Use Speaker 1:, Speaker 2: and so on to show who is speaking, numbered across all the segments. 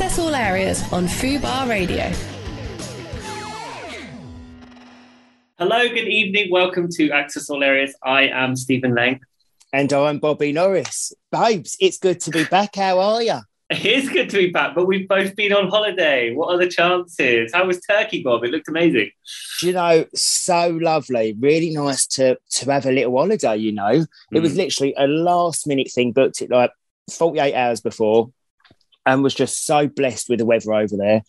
Speaker 1: Access all areas on Fubar Radio.
Speaker 2: Hello, good evening. Welcome to Access All Areas. I am Stephen Lane.
Speaker 3: And I'm Bobby Norris. Babes, it's good to be back. How are you?
Speaker 2: It is good to be back, but we've both been on holiday. What are the chances? How was Turkey, Bob? It looked amazing.
Speaker 3: You know, so lovely. Really nice to to have a little holiday, you know. It was
Speaker 2: Mm.
Speaker 3: literally a last minute thing, booked it like 48 hours before, and was just so blessed with the weather over there.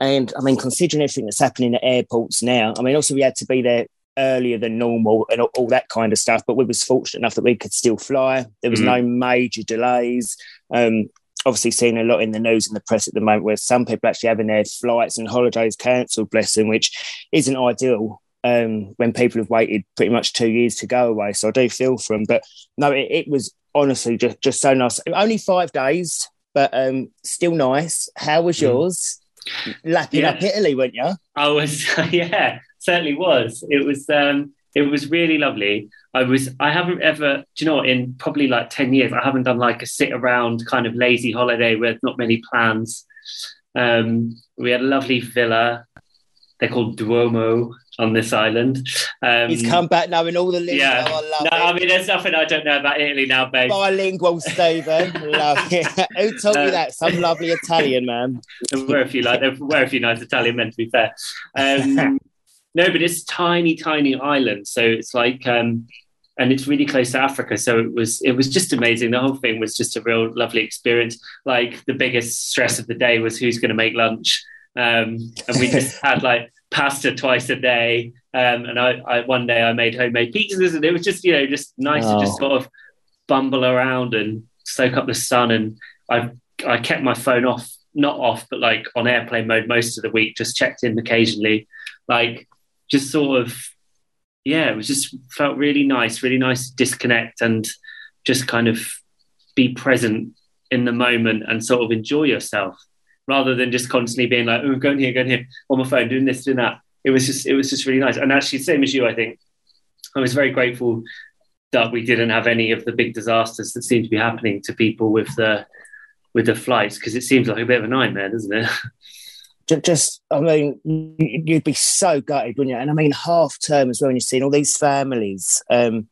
Speaker 3: And I mean, considering everything that's happening at airports now, I mean, also we had to be there earlier than normal and all, all that kind of stuff. But we was fortunate enough that we could still fly. There was
Speaker 2: Mhm.
Speaker 3: no major delays. Um, obviously, seeing a lot in the news and the press at the moment, where some people actually having their flights and holidays cancelled, bless them, which isn't ideal. Um, when people have waited pretty much two years to go away, so I do feel for them. But no, it, it was honestly just just so nice. Only five days, but um, still nice. How was
Speaker 2: Mm.
Speaker 3: yours? Lapping
Speaker 2: Yeah.
Speaker 3: up Italy, weren't you?
Speaker 2: I was, yeah, certainly was. It was, um, it was really lovely. I was, I haven't ever, do you know, what, in probably like 10 years, I haven't done like a sit around kind of lazy holiday with not many plans. Um, we had a lovely villa. They're called Duomo on this island. Um,
Speaker 3: He's come back knowing all the lingo.
Speaker 2: yeah.
Speaker 3: I love
Speaker 2: No,
Speaker 3: it.
Speaker 2: I mean, there's nothing I don't know about Italy now, babe.
Speaker 3: Bilingual, Stephen. Love it. Who taught
Speaker 2: No.
Speaker 3: you that? Some lovely Italian man.
Speaker 2: There were a few like there were a few nice Italian men to be fair. Um, no, but it's tiny, tiny island, so it's like, um, and it's really close to Africa. So it was, it was just amazing. The whole thing was just a real lovely experience. Like the biggest stress of the day was who's going to make lunch, um, and we just had like pasta twice a day. Um, and I, I one day I made homemade pizzas, and it was just you know just nice to just
Speaker 3: Oh.
Speaker 2: sort of bumble around and soak up the sun. And I I kept my phone off, not off, but like on airplane mode most of the week. Just checked in occasionally, like just sort of yeah. It was just felt really nice, really nice to disconnect and just kind of be present in the moment and sort of enjoy yourself rather than just constantly being like, oh, going here, going here on my phone, doing this, doing that. It was just, it was just really nice. And actually, same as you, I think, I was very grateful that we didn't have any of the big disasters that seem to be happening to people with the with the flights because it seems like a bit of a nightmare, doesn't it?
Speaker 3: Just, I mean, you'd be so gutted, wouldn't you? And I mean, half term as well, and you're seeing all these families um,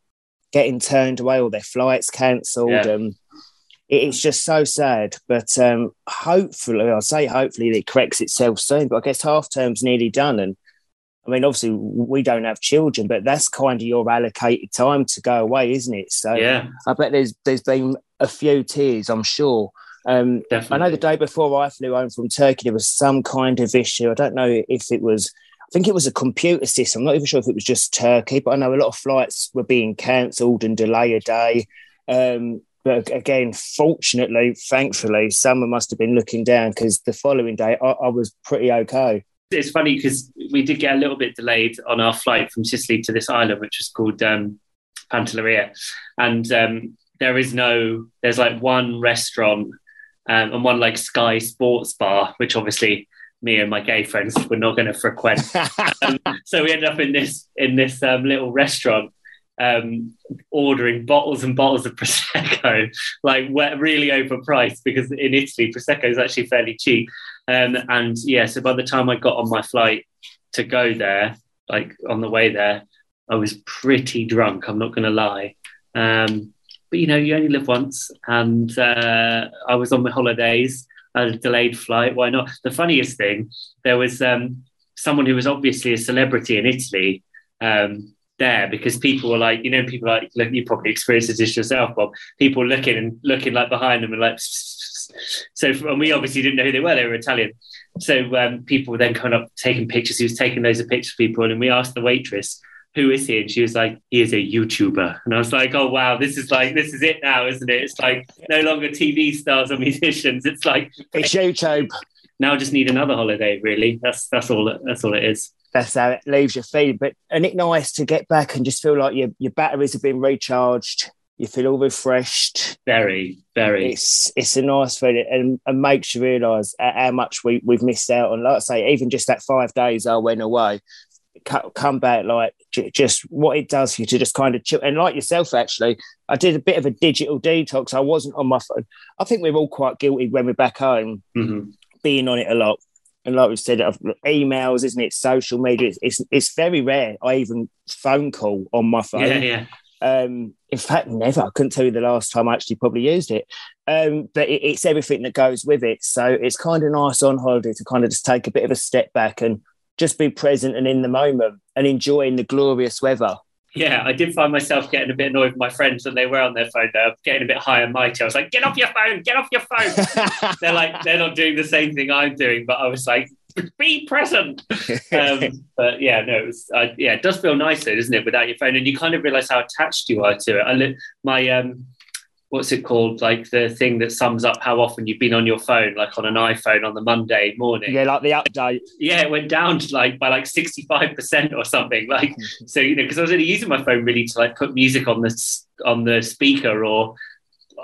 Speaker 3: getting turned away, all their flights cancelled.
Speaker 2: Yeah.
Speaker 3: Um, it's just so sad. But um, hopefully, I'll say hopefully it corrects itself soon. But I guess half term's nearly done. And I mean, obviously, we don't have children, but that's kind of your allocated time to go away, isn't it? So
Speaker 2: yeah,
Speaker 3: I bet there's there's been a few tears, I'm sure. Um, I know the day before I flew home from Turkey, there was some kind of issue. I don't know if it was, I think it was a computer system. I'm not even sure if it was just Turkey, but I know a lot of flights were being cancelled and delay a day. Um, but again, fortunately, thankfully, someone must have been looking down because the following day I, I was pretty okay.
Speaker 2: it's funny because we did get a little bit delayed on our flight from Sicily to this island, which is called um, Pantelleria, and um, there is no, there's like one restaurant um, and one like Sky Sports Bar, which obviously me and my gay friends were not going to frequent. Um, so we ended up in this in this um, little restaurant. Um, ordering bottles and bottles of prosecco, like really overpriced because in Italy prosecco is actually fairly cheap. Um, and yeah, so by the time I got on my flight to go there, like on the way there, I was pretty drunk. I'm not going to lie. Um, but you know, you only live once, and uh, I was on my holidays. A delayed flight. Why not? The funniest thing, there was um, someone who was obviously a celebrity in Italy um, there because people were like, you know, people like look, you probably experienced this yourself, Bob. People looking and looking like behind them and like. So, and we obviously didn't know who they were. They were Italian. So um, people were then coming up taking pictures. He was taking those of pictures of people, and we asked the waitress, "Who is he?" And she was like, "He is a YouTuber." And I was like, "Oh wow, this is like this is it now, isn't it? It's like no longer TV stars or musicians. It's like
Speaker 3: It's YouTube.
Speaker 2: Now I just need another holiday. Really, that's that's all. That's all it is.
Speaker 3: That's how it leaves you feeling. But and it nice to get back and just feel like your your batteries have been recharged. You feel all refreshed.
Speaker 2: Very, very.
Speaker 3: It's it's a nice feeling and, and makes you realise how much we we've missed out on. Like I say, even just that five days I went away, come back like just what it does for you to just kind of chill. And like yourself, actually, I did a bit of a digital detox. I wasn't on my phone. I think we're all quite guilty when we're back home
Speaker 2: Mhm.
Speaker 3: Being on it a lot. And like we've said, emails, isn't it? Social media. It's, it's, it's very rare. I even phone call on my phone.
Speaker 2: Yeah, yeah.
Speaker 3: Um, in fact, never. I couldn't tell you the last time I actually probably used it. Um, but it, it's everything that goes with it. So it's kind of nice on holiday to kind of just take a bit of a step back and just be present and in the moment and enjoying the glorious weather.
Speaker 2: Yeah, I did find myself getting a bit annoyed with my friends when they were on their phone. They're getting a bit high and mighty. I was like, "Get off your phone! Get off your phone!" they're like, they're not doing the same thing I'm doing, but I was like, "Be present." Um, but yeah, no, it was, uh, yeah, it does feel nicer, doesn't it, without your phone? And you kind of realize how attached you are to it. I li- my um, what's it called? Like the thing that sums up how often you've been on your phone, like on an iPhone on the Monday morning.
Speaker 3: Yeah, like the update.
Speaker 2: Yeah, it went down to like by like 65% or something. Like, so, you know, because I was only using my phone really to like put music on the, on the speaker or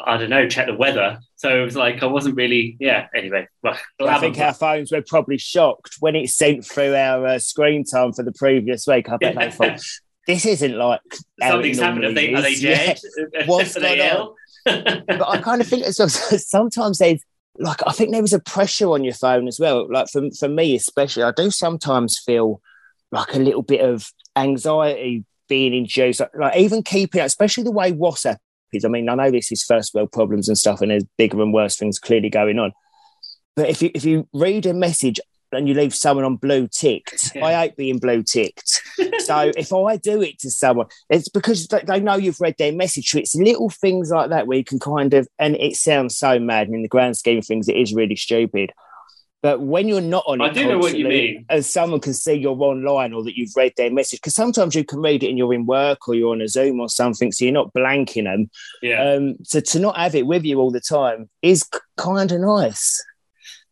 Speaker 2: I don't know, check the weather. So it was like, I wasn't really, yeah, anyway. Well,
Speaker 3: I think our phones were probably shocked when it sent through our uh, screen time for the previous week. I bet they thought, this isn't like
Speaker 2: something's happened. Are they, are they dead?
Speaker 3: Yeah. What's going on? But I kind of think as sometimes there's like I think there was a pressure on your phone as well. Like for for me especially, I do sometimes feel like a little bit of anxiety being induced. Like, like even keeping, especially the way WhatsApp is. I mean, I know this is first world problems and stuff, and there's bigger and worse things clearly going on. But if you if you read a message and you leave someone on blue ticked. Yeah. I hate being blue ticked. so if I do it to someone, it's because they know you've read their message. So it's little things like that where you can kind of, and it sounds so mad. And in the grand scheme of things, it is really stupid. But when you're not on
Speaker 2: I do know what you mean.
Speaker 3: As someone can see you're online or that you've read their message, because sometimes you can read it and you're in work or you're on a Zoom or something, so you're not blanking them.
Speaker 2: Yeah.
Speaker 3: Um, so to not have it with you all the time is kind of nice.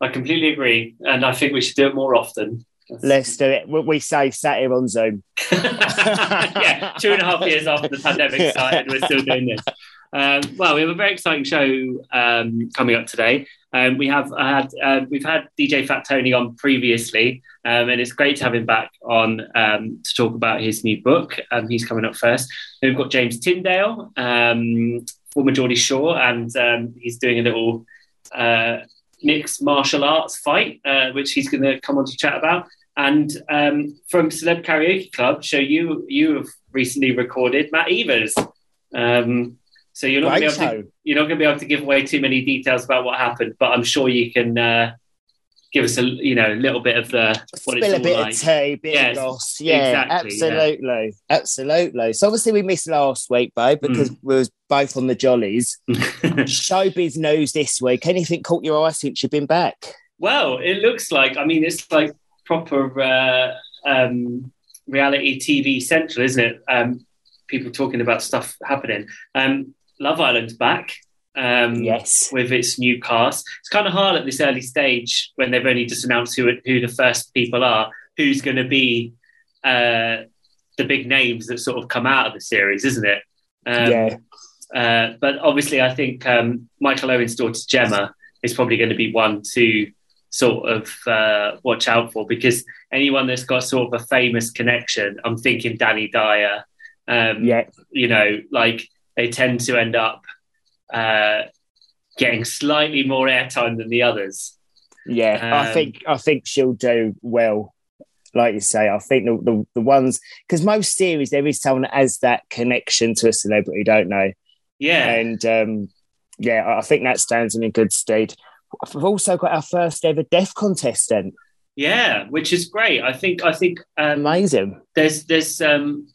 Speaker 2: I completely agree, and I think we should do it more often.
Speaker 3: Let's do it. We say sat here on Zoom.
Speaker 2: yeah, two and a half years after the pandemic started, we're still doing this. Um, well, we have a very exciting show um, coming up today. Um, we have had uh, we've had DJ Fat Tony on previously, um, and it's great to have him back on um, to talk about his new book. Um, he's coming up first. Then we've got James Tindale, former Geordie Shore, and he's doing a little. Uh, mixed martial arts fight, uh, which he's going to come on to chat about. And um, from Celeb Karaoke Club, show you you have recently recorded Matt Evers. Um, so you're not going to you're not going to be able to give away too many details about what happened, but I'm sure you can uh, give us a you know a little bit of the
Speaker 3: what Spill a bit like. of tea, bit yes, of goss. Yeah, exactly, absolutely, yeah. absolutely. So obviously we missed last week, babe, because mm. we was both on the jollies. Showbiz news this week. Anything caught your eye since you've been back?
Speaker 2: Well, it looks like. I mean, it's like proper uh, um, reality TV central, isn't it? Um, people talking about stuff happening. Um, Love Island's back. Um,
Speaker 3: yes,
Speaker 2: with its new cast, it's kind of hard at this early stage when they've only just announced who who the first people are, who's going to be uh, the big names that sort of come out of the series, isn't it?
Speaker 3: Um, yeah.
Speaker 2: Uh, but obviously, I think um, Michael Owen's daughter Gemma is probably going to be one to sort of uh, watch out for because anyone that's got sort of a famous connection, I'm thinking Danny Dyer. Um,
Speaker 3: yeah.
Speaker 2: You know, like they tend to end up uh, getting slightly more airtime than the others.
Speaker 3: Yeah, um, I think I think she'll do well. Like you say, I think the the, the ones because most series there is someone that has that connection to a celebrity, don't know.
Speaker 2: Yeah,
Speaker 3: and um, yeah, I think that stands in a good stead. We've also got our first ever deaf contestant.
Speaker 2: Yeah, which is great. I think I think
Speaker 3: um, amazing.
Speaker 2: There's there's um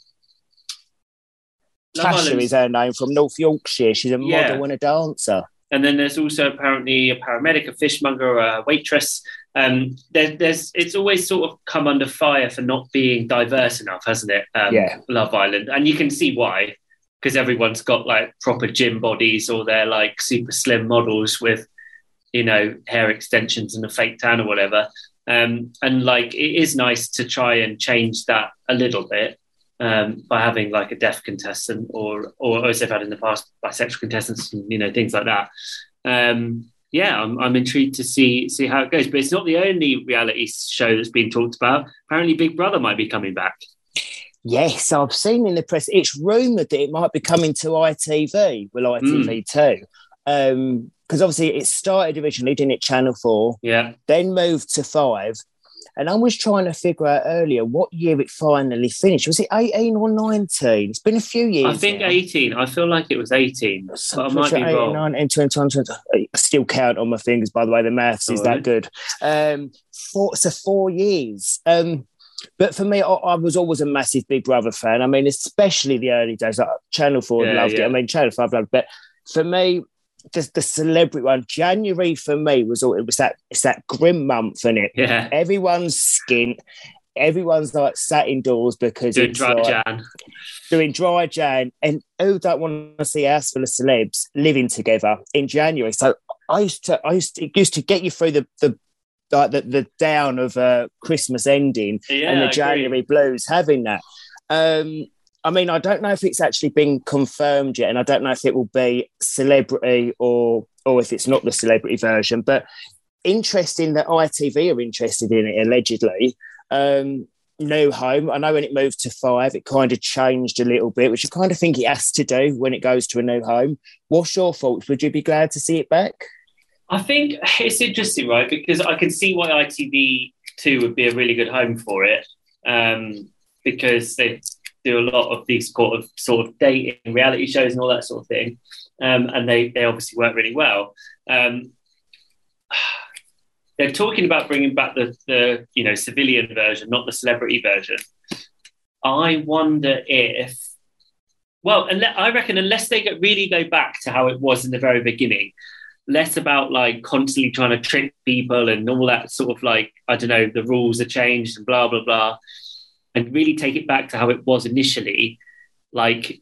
Speaker 3: Tasha is her name from North Yorkshire. She's a yeah. model and a dancer.
Speaker 2: And then there's also apparently a paramedic, a fishmonger, a waitress. Um, there, there's it's always sort of come under fire for not being diverse enough, hasn't it? Um,
Speaker 3: yeah.
Speaker 2: Love Island, and you can see why because everyone's got like proper gym bodies or they're like super slim models with you know hair extensions and a fake tan or whatever. Um, and like it is nice to try and change that a little bit um, by having like a deaf contestant or or as they've had in the past bisexual contestants and you know things like that. Um, yeah, I'm, I'm intrigued to see see how it goes. But it's not the only reality show that's been talked about. Apparently, Big Brother might be coming back.
Speaker 3: Yes, I've seen in the press. It's rumoured that it might be coming to ITV. Well, ITV mm. too. Um, because obviously it started originally, didn't it? Channel Four,
Speaker 2: Yeah.
Speaker 3: then moved to Five, and I was trying to figure out earlier what year it finally finished. Was it eighteen or nineteen? It's been a few years.
Speaker 2: I think
Speaker 3: now.
Speaker 2: 18. I feel like it was 18. But I might be
Speaker 3: 18,
Speaker 2: wrong.
Speaker 3: 19, 20, 20, 20. I still count on my fingers, by the way. The maths is
Speaker 2: Alright.
Speaker 3: that good. Um, four, so four years. Um, but for me, I, I was always a massive Big Brother fan. I mean, especially the early days. Like Channel 4
Speaker 2: Yeah,
Speaker 3: loved it. I mean, Channel 5 loved it. But for me, just the celebrity one, January for me was all, it was that, it's that grim month, in it?
Speaker 2: Yeah.
Speaker 3: Everyone's skint. Everyone's like sat indoors because
Speaker 2: Doing dry
Speaker 3: like,
Speaker 2: Jan.
Speaker 3: doing dry Jan, and who don't want to see a house full of celebs living together in January? So I used to, I used to, it used to get you through the the like the, the down of uh, Christmas ending
Speaker 2: Yeah,
Speaker 3: and
Speaker 2: I
Speaker 3: the
Speaker 2: agree.
Speaker 3: January blues having that. Um, I mean, I don't know if it's actually been confirmed yet, and I don't know if it will be celebrity or or if it's not the celebrity version. But interesting that ITV are interested in it allegedly. Um, new home. I know when it moved to five, it kind of changed a little bit, which I kind of think it has to do when it goes to a new home. What's your thoughts? Would you be glad to see it back?
Speaker 2: I think it's interesting, right? Because I can see why ITV2 would be a really good home for it. Um, because they do a lot of these sort of sort of dating reality shows and all that sort of thing. Um, and they, they obviously work really well. Um, they're talking about bringing back the, the you know civilian version, not the celebrity version. I wonder if, well, I reckon unless they get, really go back to how it was in the very beginning, less about like constantly trying to trick people and all that sort of like I don't know the rules are changed and blah blah blah, and really take it back to how it was initially, like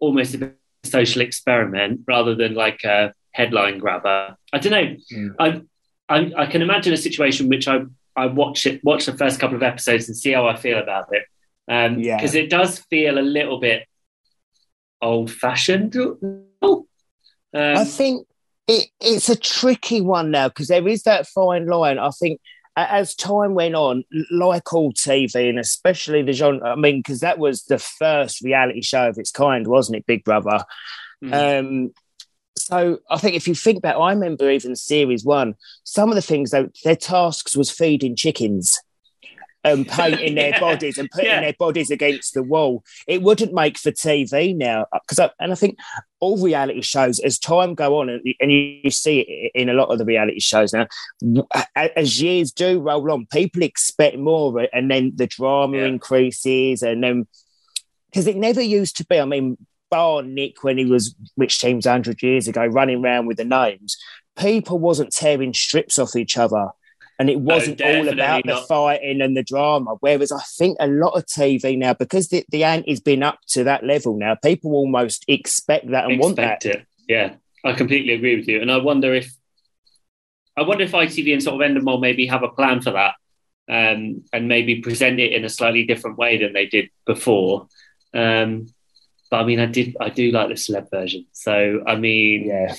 Speaker 2: almost a bit of a social experiment rather than like a headline grabber. I don't know.
Speaker 3: Mm.
Speaker 2: I, I I can imagine a situation which I I watch it watch the first couple of episodes and see how I feel about it. Um,
Speaker 3: Yeah.
Speaker 2: because it does feel a little bit old fashioned. Um,
Speaker 3: I think it, it's a tricky one now because there is that fine line. I think a- as time went on, like all TV and especially the genre, I mean, because that was the first reality show of its kind, wasn't it, Big Brother?
Speaker 2: Mm.
Speaker 3: Um, so I think if you think back, I remember even series one, some of the things that their tasks was feeding chickens. Um, and painting their
Speaker 2: Yeah.
Speaker 3: bodies and putting
Speaker 2: Yeah.
Speaker 3: their bodies against the wall. It wouldn't make for TV now because, I, and I think all reality shows, as time go on, and, and you see it in a lot of the reality shows now, as years do roll on, people expect more, and then the drama
Speaker 2: Yeah.
Speaker 3: increases, and then because it never used to be. I mean, bar Nick when he was which teams hundred years ago, running around with the names, people wasn't tearing strips off each other. And it wasn't all about the fighting and the drama. Whereas I think a lot of TV now, because the, the ante's been up to that level now, people almost expect that and want that.
Speaker 2: expect it. Yeah, I completely agree with you, and I wonder if I wonder if ITV and sort of Endemol maybe have a plan for that, um, and maybe present it in a slightly different way than they did before. Um, but I mean, I did I do like the celeb version, so I mean,
Speaker 3: Yeah.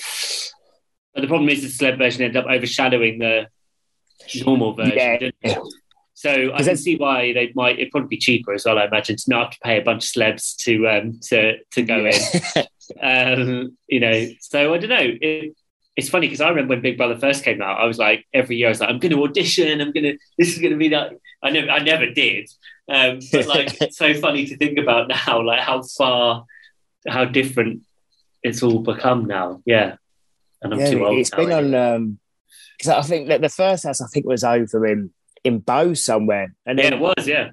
Speaker 2: But the problem is the celeb version ended up overshadowing the normal version.
Speaker 3: Yeah.
Speaker 2: didn't it? So I can see why they might. It'd probably be cheaper as well. I imagine to not have to pay a bunch of celebs to um, to to go in. Um, you know, so I don't know. It, it's funny because I remember when Big Brother first came out, I was like, every year I was like, I'm going to audition. I'm going to. This is going to be that. I never, I never did. Um, but like, it's so funny to think about now, like how far, how different it's all become now. Yeah, and I'm
Speaker 3: yeah,
Speaker 2: too old.
Speaker 3: it's
Speaker 2: now,
Speaker 3: been on. Um, 'cause I think that the first house I think was over in in Bow somewhere, and
Speaker 2: yeah,
Speaker 3: then
Speaker 2: it was. Yeah.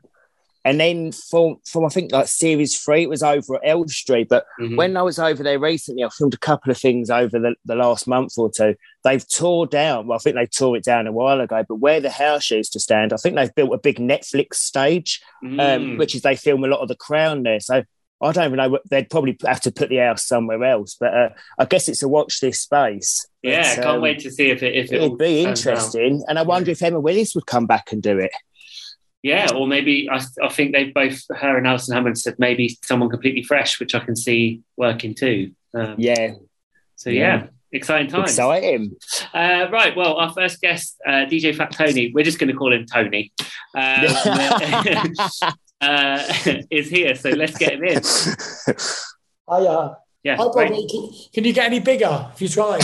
Speaker 3: and then from from I think like series three, it was over at Elstree. But
Speaker 2: Mhm.
Speaker 3: when I was over there recently, I filmed a couple of things over the, the last month or two. They've tore down. Well, I think they tore it down a while ago. But where the house used to stand, I think they've built a big Netflix stage, um,
Speaker 2: Mm.
Speaker 3: which is they film a lot of the Crown there. So I don't even know. They'd probably have to put the house somewhere else. But uh, I guess it's a watch this space.
Speaker 2: yeah,
Speaker 3: But,
Speaker 2: can't
Speaker 3: um,
Speaker 2: wait to see if it if it
Speaker 3: It'd be
Speaker 2: turns out.
Speaker 3: interesting, and I wonder if Emma Willis would come back and do it.
Speaker 2: Yeah, or maybe I, I think they both her and Alison Hammond said maybe someone completely fresh, which I can see working too. Um,
Speaker 3: Yeah,
Speaker 2: So yeah,
Speaker 3: Yeah.
Speaker 2: exciting times.
Speaker 3: exciting.
Speaker 2: Uh, right. Well, our first guest, uh, DJ Fat Tony. We're just going to call him Tony. Um, uh, is here, so let's get him in.
Speaker 4: Hiya.
Speaker 2: yeah.
Speaker 4: Hi,
Speaker 2: great.
Speaker 4: Bobby. Can, can you get any bigger if you try?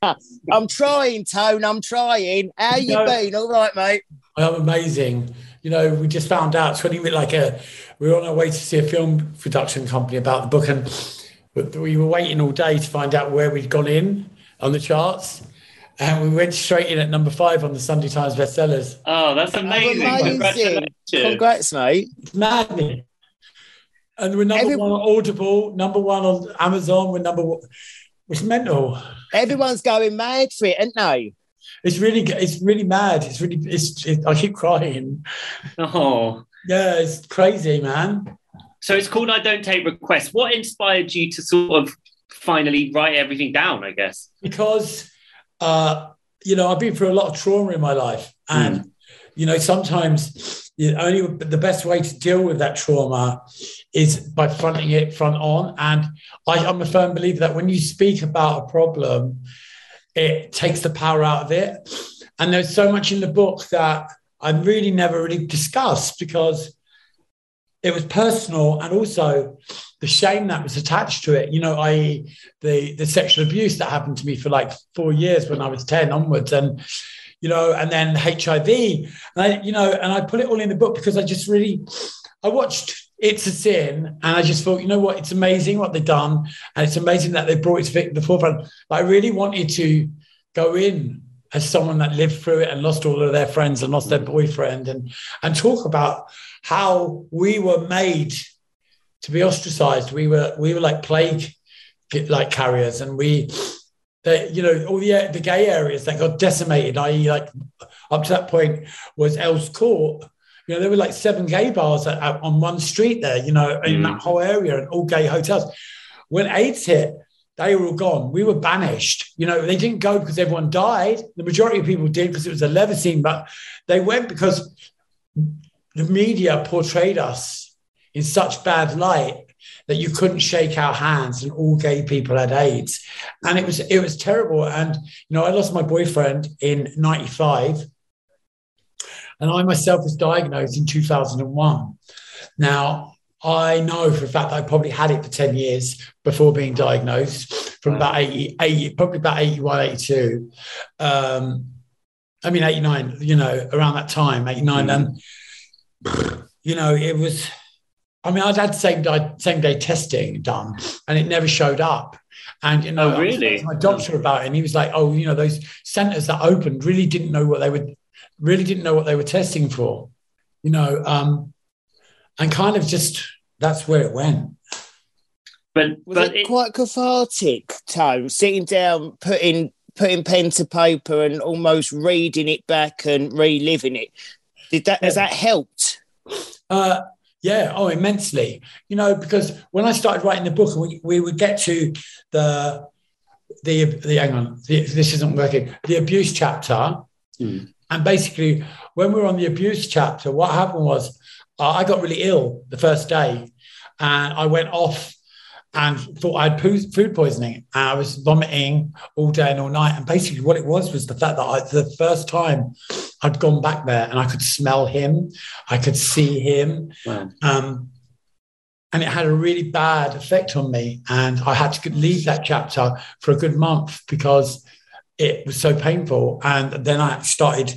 Speaker 3: I'm trying, Tone. I'm trying. How you
Speaker 4: No.
Speaker 3: been? All right, mate.
Speaker 4: I'm amazing. You know, we just found out it's really like a we were on our way to see a film production company about the book, and we were waiting all day to find out where we'd gone in on the charts, and we went straight in at number five on the Sunday Times bestsellers.
Speaker 2: Oh, that's amazing.
Speaker 3: Amazing.
Speaker 2: Congratulations.
Speaker 3: Congrats, mate.
Speaker 4: It's maddening. And we're number
Speaker 3: Every-
Speaker 4: one on Audible, number one on Amazon. We're number one. It's mental.
Speaker 3: Everyone's going mad for it, aren't they?
Speaker 4: It's really, it's really mad. It's really, it's. It, I keep crying.
Speaker 2: Oh.
Speaker 4: Yeah, it's crazy, man.
Speaker 2: So it's called I Don't Take Requests. What inspired you to sort of finally write everything down, I guess?
Speaker 4: because uh, you know I've been through a lot of trauma in my life, and you know sometimes you know, only the best way to deal with that trauma is by fronting it front on. And I, I'm a firm believer that when you speak about a problem, it takes the power out of it. And there's so much in the book that I really never really discussed because it was personal and also the shame that was attached to it. You know, i.e., the the sexual abuse that happened to me for like four years when I was ten onwards, and you know, and then HIV, and I, you know, and I put it all in the book because I just really, I watched It's a Sin, and I just thought, you know what, it's amazing what they've done, and it's amazing that they brought it to the forefront. But I really wanted to go in as someone that lived through it and lost all of their friends and lost their boyfriend, and and talk about how we were made to be ostracized. We were we were like plague like carriers, and we, the, you know, all the the gay areas that got decimated. I.e., like up to that point was Earls Court. You know, there were like seven gay bars at, at- on one street there. You know, in
Speaker 2: Mm.
Speaker 4: that whole area, and all gay hotels. When AIDS hit, they were all gone. We were banished. You know, they didn't go because everyone died. The majority of people did because it was a scene, but they went because the media portrayed us in such bad light that you couldn't shake our hands and all gay people had AIDS. And it was it was terrible. And you know, I lost my boyfriend in 95. And I myself was diagnosed in 2001. Now, I know for a fact that I probably had it for 10 years before being diagnosed from about 80, 80 probably about 81, 82. Um, I mean, 89, you know, around that time, 89.
Speaker 2: Mm.
Speaker 4: And, you know, it was, I mean, I'd had same day, same day testing done and it never showed up. And, you know,
Speaker 2: Oh, really?
Speaker 4: my doctor about it and he was like, oh, you know, those centers that opened really didn't know what they would, really didn't know what they were testing for, you know, um, and kind of just, that's where it went.
Speaker 2: But
Speaker 3: Was
Speaker 2: but
Speaker 3: it,
Speaker 2: it,
Speaker 3: quite cathartic, Tone? Sitting down, putting putting pen to paper, and almost reading it back and reliving it. Did that has that helped?
Speaker 4: Uh, yeah, oh, immensely. You know, because when I started writing the book, we, we would get to the the the hang on, the, this isn't working. The abuse chapter,
Speaker 2: Hmm.
Speaker 4: and basically, when we were on the abuse chapter, what happened was uh, I got really ill the first day, and I went off and thought I had food poisoning. And I was vomiting all day and all night. And basically, what it was was the fact that I, the first time I'd gone back there and I could smell him, I could see him,
Speaker 2: wow.
Speaker 4: um, and it had a really bad effect on me. And I had to leave that chapter for a good month because it was so painful. And then I started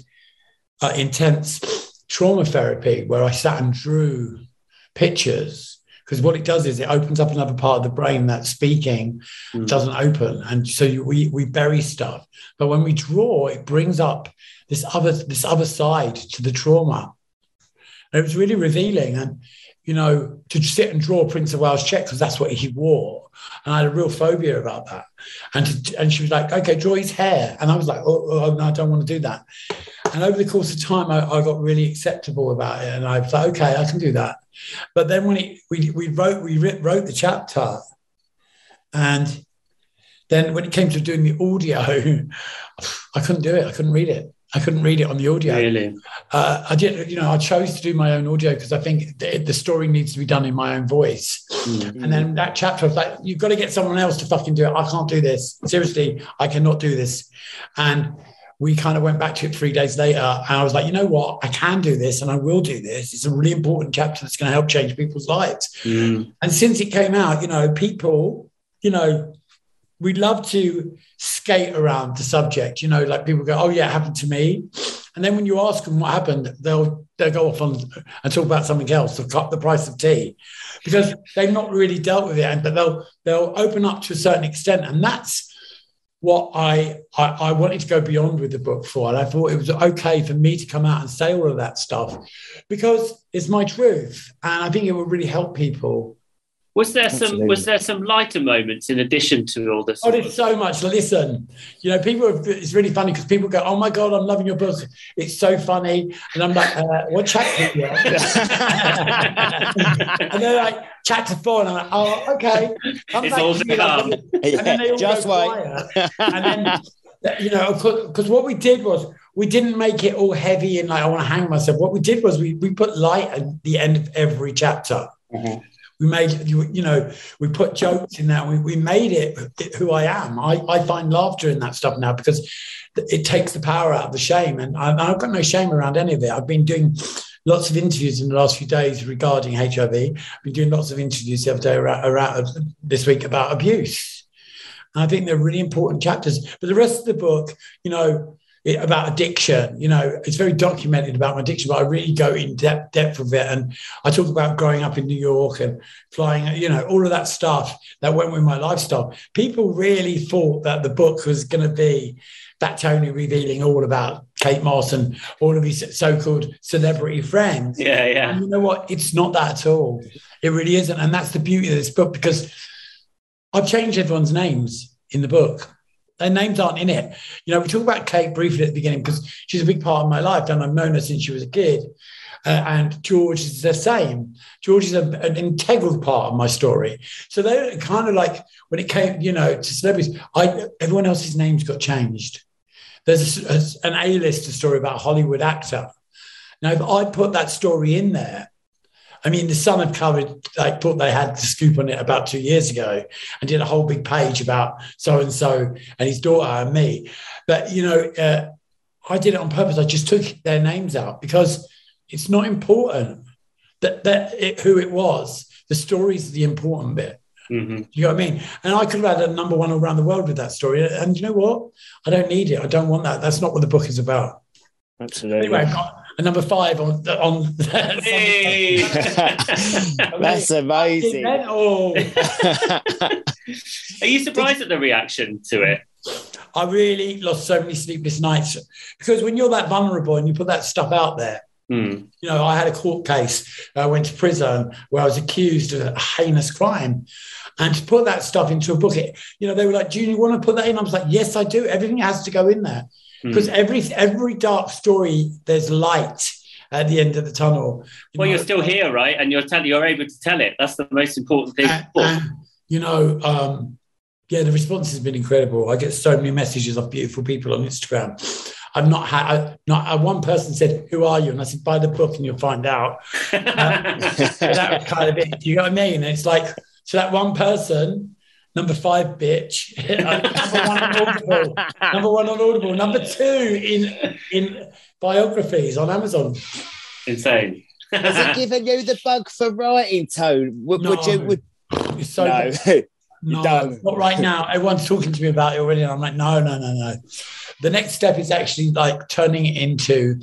Speaker 4: uh, intense trauma therapy where I sat and drew pictures. Because what it does is it opens up another part of the brain that speaking
Speaker 2: Mm.
Speaker 4: doesn't open, and so you, we we bury stuff. But when we draw, it brings up this other this other side to the trauma. And it was really revealing, and you know, to sit and draw Prince of Wales check because that's what he wore, and I had a real phobia about that. And to, and she was like, "Okay, draw his hair," and I was like, "Oh, oh no, I don't want to do that." And over the course of time, I, I got really acceptable about it, and I was like, "Okay, I can do that." But then when it, we we wrote we writ- wrote the chapter, and then when it came to doing the audio, I couldn't do it. I couldn't read it. I couldn't read it on the audio.
Speaker 2: Really?
Speaker 4: Uh, I did, you know, I chose to do my own audio because I think the, the story needs to be done in my own voice.
Speaker 2: Mm.
Speaker 4: And then that chapter, was like, you've got to get someone else to fucking do it. I can't do this. Seriously, I cannot do this. And we kind of went back to it three days later. And I was like, you know what? I can do this and I will do this. It's a really important chapter that's going to help change people's lives.
Speaker 2: Mm.
Speaker 4: And since it came out, you know, people you know, we love to skate around the subject. You know, like people go, "Oh yeah, it happened to me," and then when you ask them what happened, they'll they'll go off on and talk about something else, the, the price of tea, because they've not really dealt with it. And But they'll they'll open up to a certain extent, and that's what I, I, I wanted to go beyond with the book for. And I thought it was okay for me to come out and say all of that stuff because it's my truth, and I think it will really help people
Speaker 2: was there Absolutely. some was there some lighter moments in addition to all this?
Speaker 4: Oh, there's so much. Listen, you know, people. Are, it's really funny because people go, "Oh my god, I'm loving your book. It's so funny," and I'm like, uh, "What chapter?" and they're like, "Chapter four. and I'm like, "Oh, okay."
Speaker 2: Come it's all to come.
Speaker 3: Yeah, just wait.
Speaker 4: and then, you know, because what we did was we didn't make it all heavy and like I want to hang myself. What we did was we we put light at the end of every chapter. Mm-hmm we made you know we put jokes in that. We, we made it, who i am. I, I find laughter in that stuff now because it takes the power out of the shame. And I, i've got no shame around any of it. I've been doing lots of interviews in the last few days regarding hiv i've been doing lots of interviews the other day around, around uh, this week about abuse. And i think they're really important chapters. But the rest of the book you know about addiction. You know, it's very documented about my addiction, but I really go in depth depth of it. And I talk about growing up in New York and flying, you know, all of that stuff that went with my lifestyle. People really thought that the book was going to be that Tony revealing all about Kate Moss and all of his so-called celebrity friends.
Speaker 2: Yeah, yeah.
Speaker 4: And you know what? It's not that at all. It really isn't. And that's the beauty of this book because I've changed everyone's names in the book. Their names aren't in it. You know, we talk about Kate briefly at the beginning because she's a big part of my life and I've known her since she was a kid. Uh, and George is the same. George is a, an integral part of my story. So they're kind of like when it came, you know, to celebrities, I, everyone else's names got changed. There's a, a, an A-lister story about a Hollywood actor. Now, if I put that story in there, I mean, the Sun had covered, like, thought they had the scoop on it about two years ago and did a whole big page about so and so and his daughter and me. But, you know, uh, I did it on purpose. I just took their names out because it's not important that, that it, who it was. The story is the important bit. Mm-hmm. You know what I mean? And I could have had a number one around the world with that story. And you know what? I don't need it. I don't want that. That's not what the book is about.
Speaker 3: Absolutely.
Speaker 4: Anyway, a number five on on.
Speaker 3: Hey. That's amazing.
Speaker 2: Are you surprised at the reaction to it?
Speaker 4: I really lost so many sleepless nights because when you're that vulnerable and you put that stuff out there, mm. you know, I had a court case. I went to prison where I was accused of a heinous crime. And to put that stuff into a book, it, you know, they were like, "Do you want to put that in?" I was like, "Yes, I do. Everything has to go in there." Because mm. every every dark story there's light at the end of the tunnel.
Speaker 2: You well, know, you're still here, right? And you're tell- you're able to tell it. That's the most important thing. And,
Speaker 4: and, you know, um, yeah, the response has been incredible. I get so many messages of beautiful people on Instagram. I've not had not uh, one person said, "Who are you?" And I said, "Buy the book and you'll find out." Uh, that was kind of it. You know what I mean? it's like so that one person Number five, bitch. number one on Audible. Number one on Audible. Number two in in biographies on Amazon.
Speaker 2: Insane.
Speaker 3: Has it given you the bug for writing, Tone? Would, no. would you? Would...
Speaker 4: It's so no. no, not right now. Everyone's talking to me about it already, and I'm like, no, no, no, no. The next step is actually like turning it into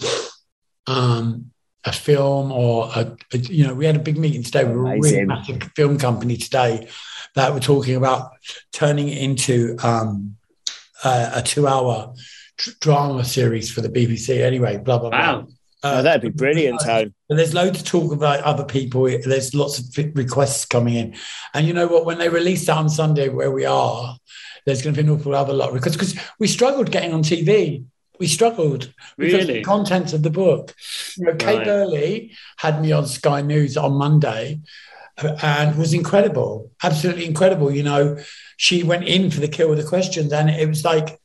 Speaker 4: um, a film or a, a, you know, we had a big meeting today. We were a really massive film company today that we're talking about turning it into um, a, a two-hour tr- drama series for the BBC. Anyway, blah blah
Speaker 2: wow. blah.
Speaker 3: Uh, oh, that'd be brilliant, Tone.
Speaker 4: There's loads of talk about other people. There's lots of requests coming in, and you know what? When they release that on Sunday, where we are, there's going to be an awful other lot because because we struggled getting on TV. We struggled because really? of the content of the book. You know, Kay right. Burley had me on Sky News on Monday, and was incredible, absolutely incredible. You know, she went in for the kill with the questions, and it was like,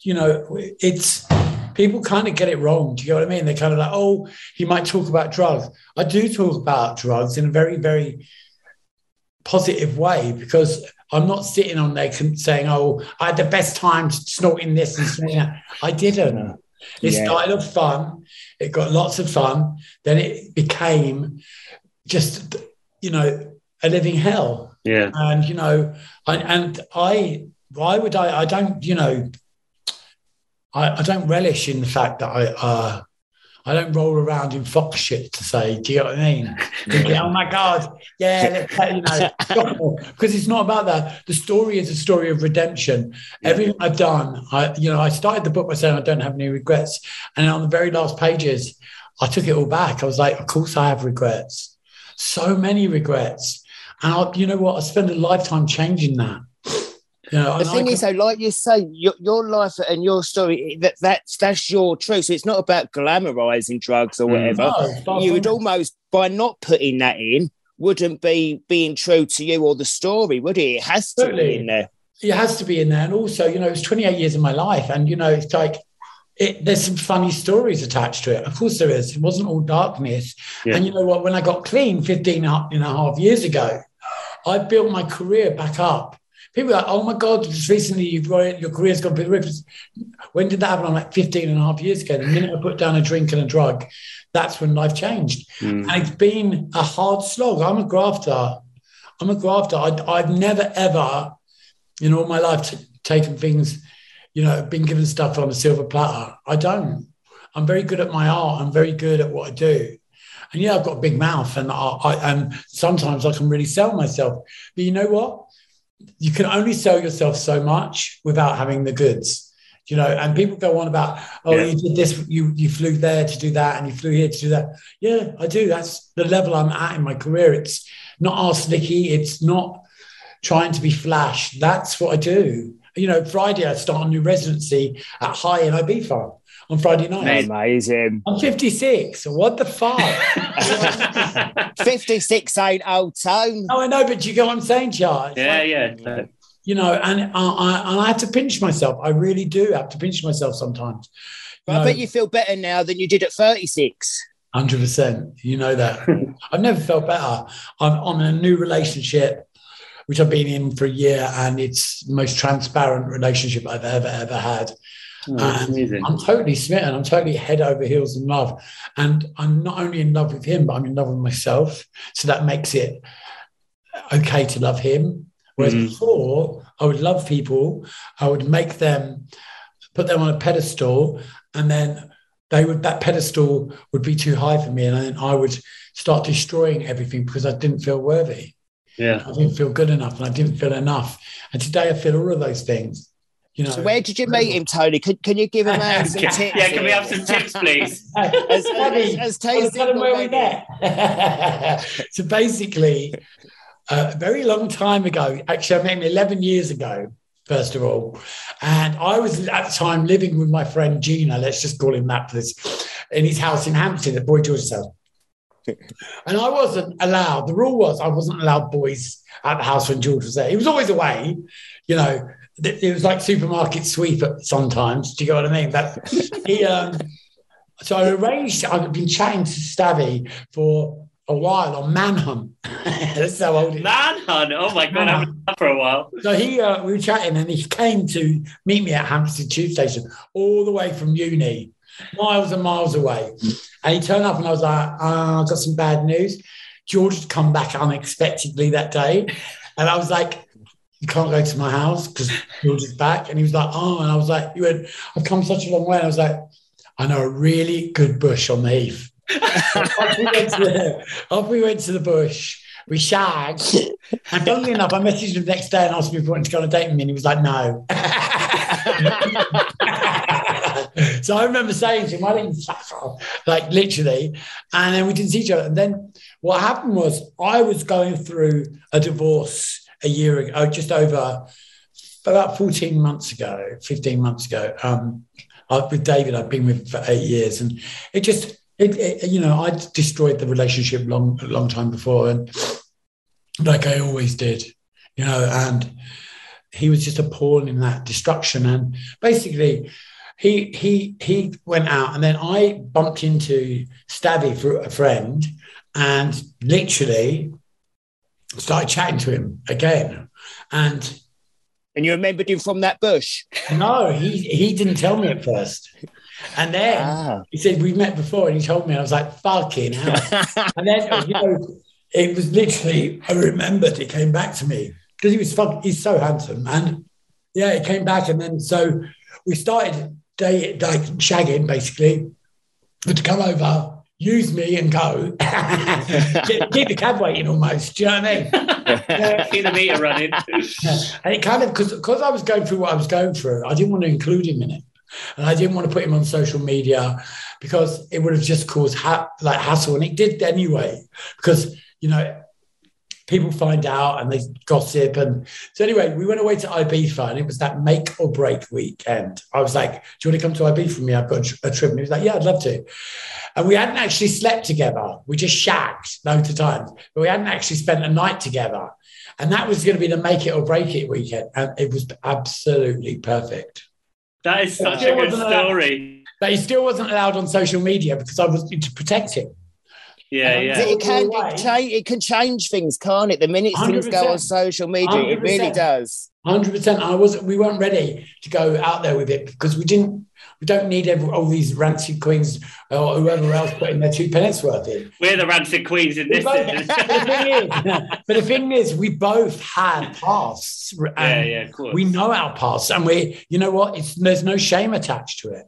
Speaker 4: you know, it's people kind of get it wrong. Do you know what I mean? They're kind of like, oh, he might talk about drugs. I do talk about drugs in a very, very positive way because I'm not sitting on there saying, oh, I had the best time snorting this and snorting that. I didn't. It yeah. started off fun. It got lots of fun. Then it became just you know, a living hell.
Speaker 2: Yeah.
Speaker 4: And you know, I, and I, why would I? I don't, you know, I, I don't relish in the fact that I, uh, I don't roll around in fox shit to say, do you know what I mean? Thinking, oh my God, yeah, you know, because it's not about that. The story is a story of redemption. Yeah. Everything I've done, I, you know, I started the book by saying I don't have any regrets. And on the very last pages, I took it all back. I was like, of course I have regrets. So many regrets. And I, you know what? I spend a lifetime changing that.
Speaker 3: You know, the thing is, though, like you say, your, your life and your story, that that's that's your truth. So it's not about glamorizing drugs or mm. whatever. No, you would almost, by not putting that in, wouldn't be being true to you or the story, would it? It has to be in there.
Speaker 4: It has to be in there. And also, you know, it's 28 years of my life. And, you know, it's like, it, there's some funny stories attached to it. Of course, there is. It wasn't all darkness. Yeah. And you know what? When I got clean 15 and a half years ago, I built my career back up. People are like, oh my God, just recently you've got your career's gone through the roof. When did that happen? I'm like 15 and a half years ago. The minute I put down a drink and a drug, that's when life changed. Mm. And it's been a hard slog. I'm a grafter. I'm a grafter. I, have never, ever in all my life t- taken things you know, been given stuff on a silver platter. I don't. I'm very good at my art. I'm very good at what I do. And yeah, I've got a big mouth, and I, I and sometimes I can really sell myself. But you know what? You can only sell yourself so much without having the goods. You know, and people go on about, oh, yeah. you did this, you you flew there to do that, and you flew here to do that. Yeah, I do. That's the level I'm at in my career. It's not arsenicky. It's not trying to be flash. That's what I do you know, Friday I start a new residency at High NIB Ibiza on Friday night.
Speaker 3: Amazing.
Speaker 4: I'm 56. What the fuck?
Speaker 3: 56 ain't old town.
Speaker 4: Oh, I know, but you get what I'm saying, Charles?
Speaker 2: Yeah, like, yeah.
Speaker 4: You know, and I, I, and I have to pinch myself. I really do have to pinch myself sometimes.
Speaker 3: But I bet you feel better now than you did at 36.
Speaker 4: Hundred percent. You know that. I've never felt better. I'm on a new relationship which I've been in for a year, and it's the most transparent relationship I've ever ever had. Oh, I'm totally smitten. I'm totally head over heels in love, and I'm not only in love with him, but I'm in love with myself. So that makes it okay to love him. Whereas mm. before, I would love people, I would make them, put them on a pedestal, and then they would that pedestal would be too high for me, and then I would start destroying everything because I didn't feel worthy.
Speaker 2: Yeah. I
Speaker 4: didn't feel good enough and I didn't feel enough. And today I feel all of those things. You know,
Speaker 3: so where did you meet him, Tony? Can, can you give him uh, some tips?
Speaker 2: Yeah, can we have some tips, please? as,
Speaker 4: as, as, as where we met. so basically, uh, a very long time ago, actually, I met him 11 years ago, first of all. And I was at the time living with my friend Gina, let's just call him that for this, in his house in Hampstead at Boy George's house and I wasn't allowed. The rule was I wasn't allowed boys at the house when George was there. He was always away, you know. It was like supermarket sweeper sometimes. Do you get what I mean? But he, um, so I arranged. I've been chatting to Stavy for a while on Manhunt. That's how old.
Speaker 2: Manhunt. Oh my god, I've been for a while.
Speaker 4: So he, uh, we were chatting, and he came to meet me at Hampstead Tube Station, all the way from uni, miles and miles away. And he turned up and I was like, oh, I've got some bad news. George had come back unexpectedly that day. And I was like, you can't go to my house because George is back. And he was like, oh, and I was like, you went, I've come such a long way. And I was like, I know a really good bush on the heath. off, we went to the, off we went to the bush. We shagged. And funnily enough, I messaged him the next day and asked him if he wanted to go on a date with me. And he was like, no. so I remember saying to him, why didn't you like literally? And then we didn't see each other. And then what happened was I was going through a divorce a year ago, oh, just over about 14 months ago, 15 months ago. Um, I, with David, I've been with for eight years, and it just, it, it, you know, I destroyed the relationship long, a long time before, and like I always did, you know, and he was just appalling in that destruction. And basically, he he he went out, and then I bumped into for a friend, and literally started chatting to him again, and.
Speaker 3: And you remembered him from that bush?
Speaker 4: No, he he didn't tell me at first. And then ah. he said, We've met before. And he told me, I was like, fucking hell. and then, you know, it was literally, I remembered it came back to me because he was fuck, he's so handsome. And yeah, it came back. And then so we started day, like shagging basically but to come over, use me and go. keep, keep the cab waiting almost. Do you know what I mean?
Speaker 2: Keep the meter running.
Speaker 4: and it kind of because because I was going through what I was going through, I didn't want to include him in it, and I didn't want to put him on social media because it would have just caused ha- like hassle, and it did anyway. Because you know, people find out and they gossip, and so anyway, we went away to Ibiza, and it was that make or break weekend. I was like, "Do you want to come to Ibiza for me? I've got a trip," and he was like, "Yeah, I'd love to." And we hadn't actually slept together. We just shagged loads of times, but we hadn't actually spent a night together. And that was going to be the make it or break it weekend. And it was absolutely perfect.
Speaker 2: That is such a good
Speaker 4: wasn't allowed-
Speaker 2: story.
Speaker 4: But he still wasn't allowed on social media because I was to protect him.
Speaker 2: Yeah, yeah.
Speaker 3: It can it, cha- it can change things, can't it? The minute things go
Speaker 4: 100%.
Speaker 3: on social media, it really does.
Speaker 4: Hundred percent. I wasn't. We weren't ready to go out there with it because we didn't. We don't need every, all these rancid queens or whoever else putting their two pence worth in.
Speaker 2: We're the rancid queens in
Speaker 4: We
Speaker 2: this.
Speaker 4: both- but, the thing is, but the thing is, we both had pasts.
Speaker 2: yeah, yeah, of course.
Speaker 4: we know our pasts, and we you know what it's there's no shame attached to it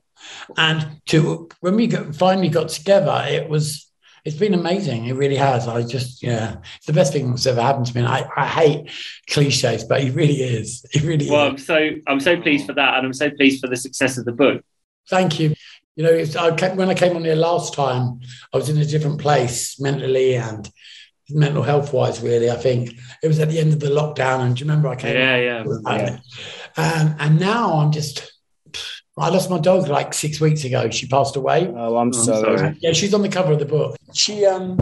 Speaker 4: and to when we got, finally got together it was it's been amazing. It really has. I just yeah it's the best thing that's ever happened to me. And i, I hate cliches but it really is. It really
Speaker 2: Well, I'm so I'm so pleased for that, and I'm so pleased for the success of the book.
Speaker 4: thank you. You know it's, I came, when i came on here last time i was in a different place mentally and mental health wise really i think. It was at the end of the lockdown and do you remember i came
Speaker 2: Yeah, yeah.
Speaker 3: Yeah.
Speaker 4: Um, and now I'm just, I lost my dog like six weeks ago. She passed away.
Speaker 3: Oh, I'm,
Speaker 2: I'm
Speaker 3: sorry.
Speaker 2: sorry.
Speaker 4: Yeah, she's on the cover of the book. She, um,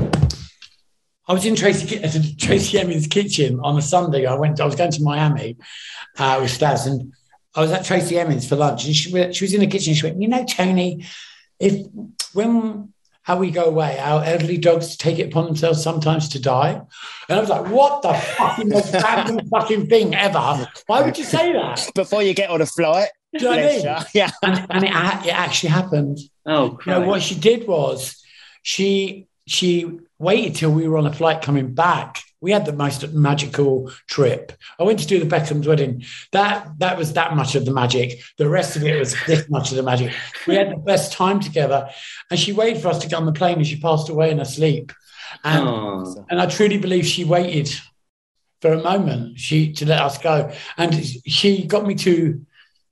Speaker 4: I was in Tracy Ki- Tracey Emin's kitchen on a Sunday. I went. I was going to Miami uh, with Stas, and I was at Tracey Emin's for lunch. And she, she was in the kitchen. She went, "You know, Tony, if when how we go away, our elderly dogs take it upon themselves sometimes to die." And I was like, "What the fucking most random fucking thing ever? Why would you say that?"
Speaker 3: Before you get on a flight,
Speaker 4: Do you know what I mean?
Speaker 3: yeah.
Speaker 4: and, and it, it actually happened.
Speaker 2: Oh,
Speaker 4: You know what she did was she she waited till we were on a flight coming back. We had the most magical trip. I went to do the Beckham's wedding. That that was that much of the magic. The rest of it was this much of the magic. We had the best time together, and she waited for us to get on the plane, and she passed away in her sleep. And
Speaker 2: Oh.
Speaker 4: and I truly believe she waited for a moment she to let us go. And she got me to,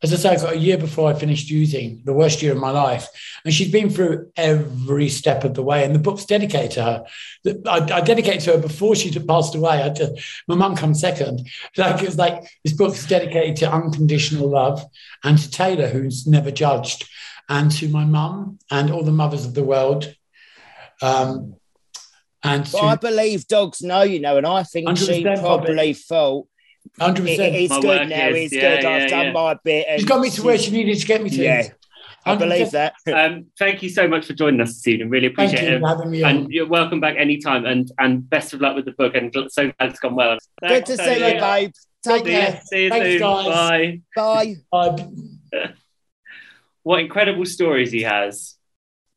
Speaker 4: as I say, I got a year before I finished using the worst year of my life. And she's been through every step of the way. And the book's dedicated to her. I, I dedicated to her before she passed away. I just, my mum comes second. Like it's like this book's dedicated to unconditional love and to Taylor, who's never judged, and to my mum and all the mothers of the world. Um, and
Speaker 3: But I believe dogs know, you know, and I think she
Speaker 4: 100%
Speaker 3: probably thought
Speaker 4: hundred
Speaker 3: it,
Speaker 4: percent.
Speaker 3: it's
Speaker 2: My
Speaker 3: good
Speaker 2: work
Speaker 3: now,
Speaker 2: is-
Speaker 3: it's
Speaker 2: yeah,
Speaker 3: good, I've
Speaker 2: yeah,
Speaker 3: done
Speaker 2: yeah.
Speaker 3: my bit. He's
Speaker 4: got me to where she needed to get me to.
Speaker 3: Yeah, I believe that.
Speaker 2: Um, thank you so much for joining us this evening. Really
Speaker 4: Thank
Speaker 2: appreciate
Speaker 4: you
Speaker 2: it.
Speaker 4: for having me on.
Speaker 2: And you're welcome back anytime. And and best of luck with the book. And so glad it's gone well.
Speaker 3: Good
Speaker 2: Thanks,
Speaker 3: to see
Speaker 2: Tony.
Speaker 3: you, babe. Take
Speaker 2: See you,
Speaker 3: care.
Speaker 2: see you
Speaker 4: Thanks,
Speaker 2: soon.
Speaker 4: guys.
Speaker 2: Bye.
Speaker 3: Bye.
Speaker 4: Uh,
Speaker 2: What incredible stories he has.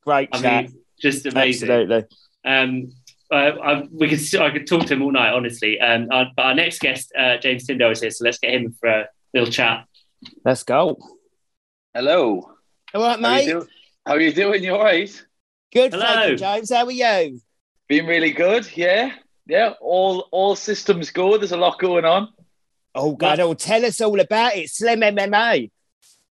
Speaker 3: Great
Speaker 2: I
Speaker 3: chat.
Speaker 2: mean, just amazing.
Speaker 3: Absolutely.
Speaker 2: Um, I, we could I could talk to him all night, honestly. Um, our, but our next guest, uh, James Tindale, is here, so let's get him for a little chat.
Speaker 3: Let's go.
Speaker 5: Hello.
Speaker 3: All right,
Speaker 5: How you,
Speaker 3: mate.
Speaker 5: do- How are you doing? You all right?
Speaker 3: Good.
Speaker 2: Hello.
Speaker 3: Thank you, James. How are you?
Speaker 5: Been really good. Yeah. Yeah. All all systems go. There's a lot going on.
Speaker 3: Oh, God. Oh, tell us all about it. Slim MMA.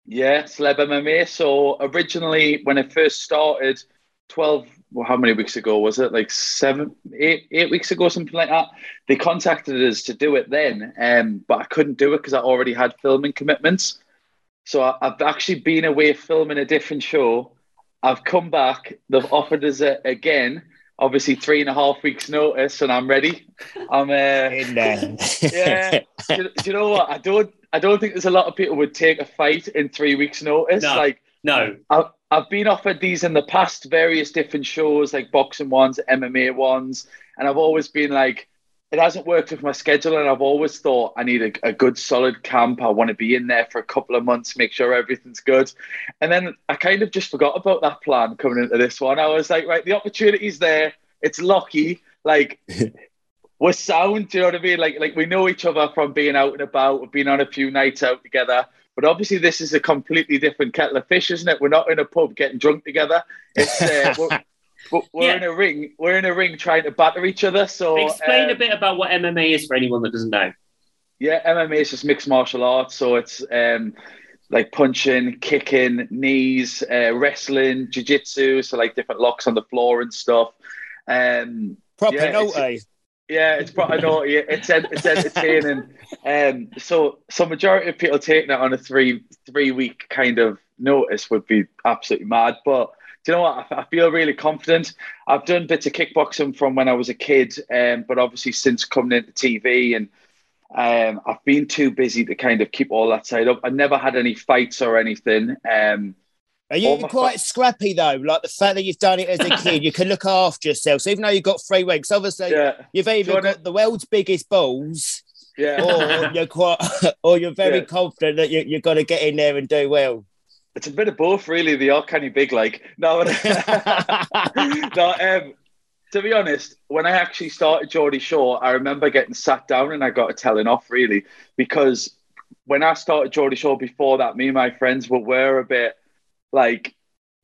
Speaker 5: Yeah. Celeb MMA. So originally, when it first started, twelve. Well, how many weeks ago was it? Like seven, eight, eight weeks ago, something like that. They contacted us to do it then, um, but I couldn't do it because I already had filming commitments. So I, I've actually been away filming a different show. I've come back. They've offered us it again. Obviously, three and a half weeks' notice, and I'm ready. I'm. Uh,
Speaker 3: In there.
Speaker 5: Yeah. do, you- do you know what? I don't. I don't think there's a lot of people would take a fight in three weeks' notice.
Speaker 2: No.
Speaker 5: Like
Speaker 2: No,
Speaker 5: I've, I've been offered these in the past, various different shows, like boxing ones, MMA ones, and I've always been like, it hasn't worked with my schedule, and I've always thought I need a, a good, solid camp. I want to be in there for a couple of months, make sure everything's good, and then I kind of just forgot about that plan coming into this one. I was like, right, the opportunity's there. It's lucky. Like we're sound. Do you know what I mean? Like like we know each other from being out and about. We've been on a few nights out together. But obviously, this is a completely different kettle of fish, isn't it? We're not in a pub getting drunk together. It's uh, we're, we're yeah. in a ring. We're in a ring trying to batter each other. So
Speaker 2: explain um, a bit about what MMA is for anyone that doesn't know.
Speaker 5: Yeah, MMA is just mixed martial arts. So it's um, like punching, kicking, knees, uh, wrestling, jiu-jitsu, so like different locks on the floor and stuff. Um,
Speaker 3: Proper yeah, naughty.
Speaker 5: Yeah, it's proper naughty. It's it's entertaining. Um, so so majority of people taking it on a three three week kind of notice would be absolutely mad. But do you know what? I, I feel really confident. I've done bits of kickboxing from when I was a kid, um, but obviously since coming into TV and um, I've been too busy to kind of keep all that side up. I never had any fights or anything. Um,
Speaker 3: are you quite scrappy though? Like the fact that you've done it as a kid, you can look after yourself. So even though you've got three weeks, obviously yeah. you've either got to... the world's biggest balls, yeah. or you're quite, or you're very yeah. confident that you, you've got to get in there and do well.
Speaker 5: It's a bit of both, really. They are kind of big, like no, no. Um, to be honest, when I actually started Geordie Shore, I remember getting sat down and I got a telling off really because when I started Geordie Shore before that, me and my friends were, were a bit like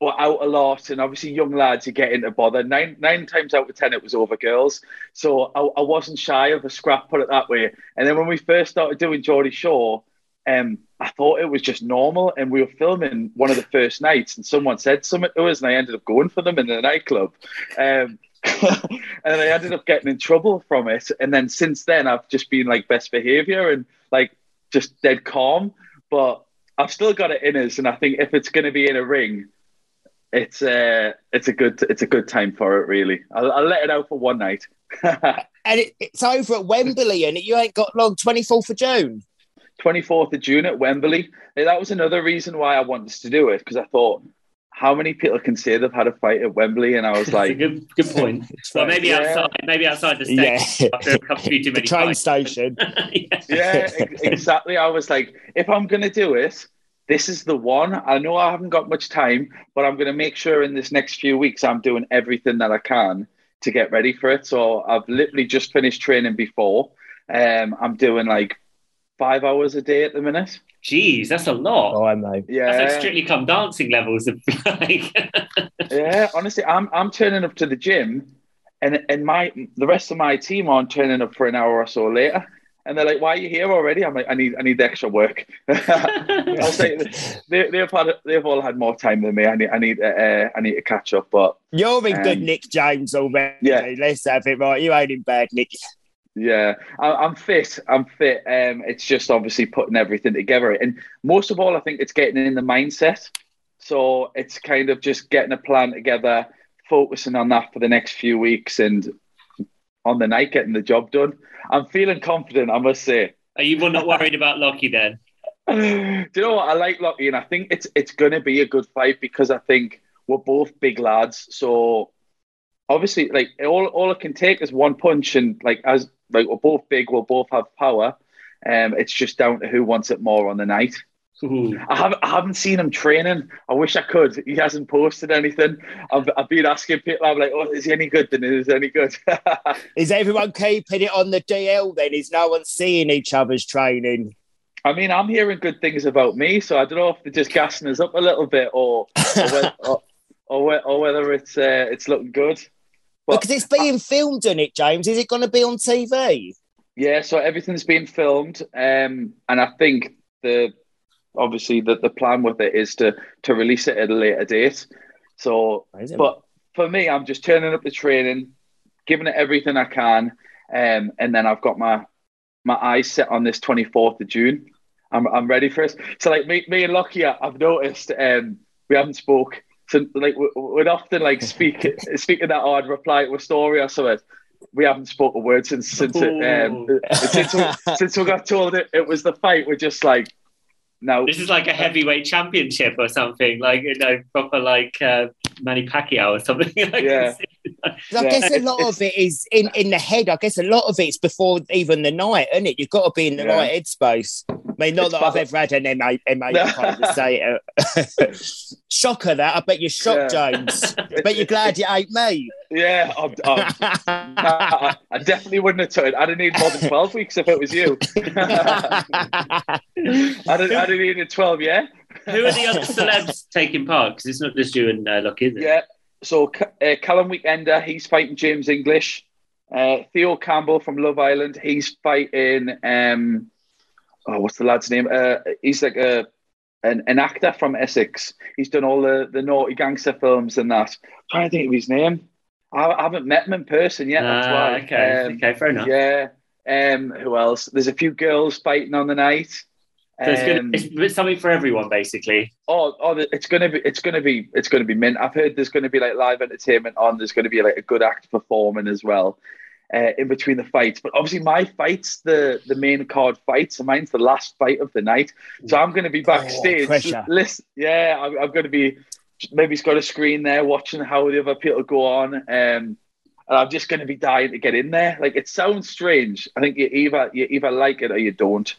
Speaker 5: were out a lot and obviously young lads you get into bother. Nine nine times out of ten it was over girls. So I, I wasn't shy of a scrap, put it that way. And then when we first started doing Geordie Shore, um, I thought it was just normal. And we were filming one of the first nights, and someone said something to us, and I ended up going for them in the nightclub. Um, and I ended up getting in trouble from it. And then since then, I've just been like best behavior and like just dead calm. But I've still got it in us, and I think if it's going to be in a ring, it's uh, it's a good it's a good time for it. Really, I'll, I'll let it out for one night.
Speaker 3: and it, it's over at Wembley, and you ain't got long. Twenty fourth of June.
Speaker 5: 24th of June at Wembley. That was another reason why I wanted to do it because I thought how many people can say they've had a fight at Wembley? And I was like,
Speaker 2: good, good point. well, maybe yeah. outside, maybe outside the station yeah. after a
Speaker 3: too many the train fights. station.
Speaker 5: yeah. yeah, exactly. I was like, if I'm going to do it, this is the one. I know I haven't got much time, but I'm going to make sure in this next few weeks I'm doing everything that I can to get ready for it. So I've literally just finished training before. Um, I'm doing like five hours a day at the minute.
Speaker 2: Jeez, that's a lot.
Speaker 3: Oh, I know.
Speaker 5: Yeah,
Speaker 2: that's like strictly come dancing levels of like.
Speaker 5: yeah, honestly, I'm I'm turning up to the gym, and and my the rest of my team aren't turning up for an hour or so later. And they're like, "Why are you here already?" I'm like, "I need, I need the extra work." I'll say they, they've had, they've all had more time than me. I need, I need, uh, I need to catch up. But
Speaker 3: you're in um, good Nick James already. Yeah, let's have it right. You ain't in bad Nick.
Speaker 5: Yeah, I, am fit. I'm fit. Um, it's just obviously putting everything together, and most of all, I think it's getting in the mindset. So it's kind of just getting a plan together, focusing on that for the next few weeks, and on the night getting the job done. I'm feeling confident, I must say.
Speaker 2: Are you not worried about Lockie then?
Speaker 5: Do you know what? I like Lockie, and I think it's it's going to be a good fight because I think we're both big lads. So obviously, like all all it can take is one punch, and like as like we're both big, we'll both have power. Um, it's just down to who wants it more on the night. Ooh. I haven't, I haven't seen him training. I wish I could. He hasn't posted anything. I've, I've been asking people. I'm like, oh, is he any good? Then is he any good?
Speaker 3: is everyone keeping it on the DL? Then is no one seeing each other's training?
Speaker 5: I mean, I'm hearing good things about me, so I don't know if they're just gassing us up a little bit, or or, whether, or, or, or whether it's uh, it's looking good.
Speaker 3: But, because it's being filmed in it, James. Is it going to be on TV?
Speaker 5: Yeah, so everything's being filmed, um, and I think the obviously the, the plan with it is to to release it at a later date. So, Amazing. but for me, I'm just turning up the training, giving it everything I can, um, and then I've got my my eyes set on this 24th of June. I'm I'm ready for it. So like me, me and Lockie, I've noticed um, we haven't spoke so like we'd often like speak speaking that odd reply to a story or something. We haven't spoken a word since since it, um, since, we, since we got told it, it was the fight. We're just like, no.
Speaker 2: This is like a heavyweight championship or something, like you know, proper like uh, Manny Pacquiao or something. I can
Speaker 5: Yeah.
Speaker 2: see-
Speaker 3: I guess a lot of it is in, in the head. I guess a lot of it's before even the night, isn't it? You've got to be in the
Speaker 5: Yeah.
Speaker 3: right headspace. I mean, not
Speaker 5: It's
Speaker 3: that I've ever had an MA, MA kind say it. Uh, shocker that. I bet you're shocked,
Speaker 5: Yeah.
Speaker 3: James. I bet you're glad you ate me.
Speaker 5: Yeah, I'm, I'm, I, I definitely wouldn't have told. I'd have needed more than 12 weeks if it was you. I'd have, I'd have needed 12, yeah?
Speaker 2: Who are the other celebs taking part? Because it's not just you and uh, Lockie, is it?
Speaker 5: Yeah. So uh, Callum Weekender, he's fighting James English. Uh, Theo Campbell from Love Island, he's fighting. Um, oh, what's the lad's name? Uh, he's like a an, an actor from Essex. He's done all the, the naughty gangster films and that. I'm trying to think of his name. I, I haven't met him in person yet. That's
Speaker 2: Ah,
Speaker 5: why.
Speaker 2: okay,
Speaker 5: Um,
Speaker 2: okay, fair enough.
Speaker 5: Yeah. Um, who else? There's a few girls fighting on the night.
Speaker 2: So it's,
Speaker 5: Um,
Speaker 2: gonna, it's something for everyone, basically.
Speaker 5: Oh, oh, it's gonna be, it's gonna be, it's gonna be mint. I've heard there's gonna be like live entertainment on. There's gonna be like a good act performing as well, uh, in between the fights. But obviously, my fight's the the main card fight, so mine's the last fight of the night. So I'm gonna be backstage.
Speaker 3: pressure.
Speaker 5: Listen, yeah, I'm, I'm gonna be. Maybe he's got a screen there watching how the other people go on. Um, and I'm just going to be dying to get in there. Like it sounds strange. I think you either you either like it or you don't.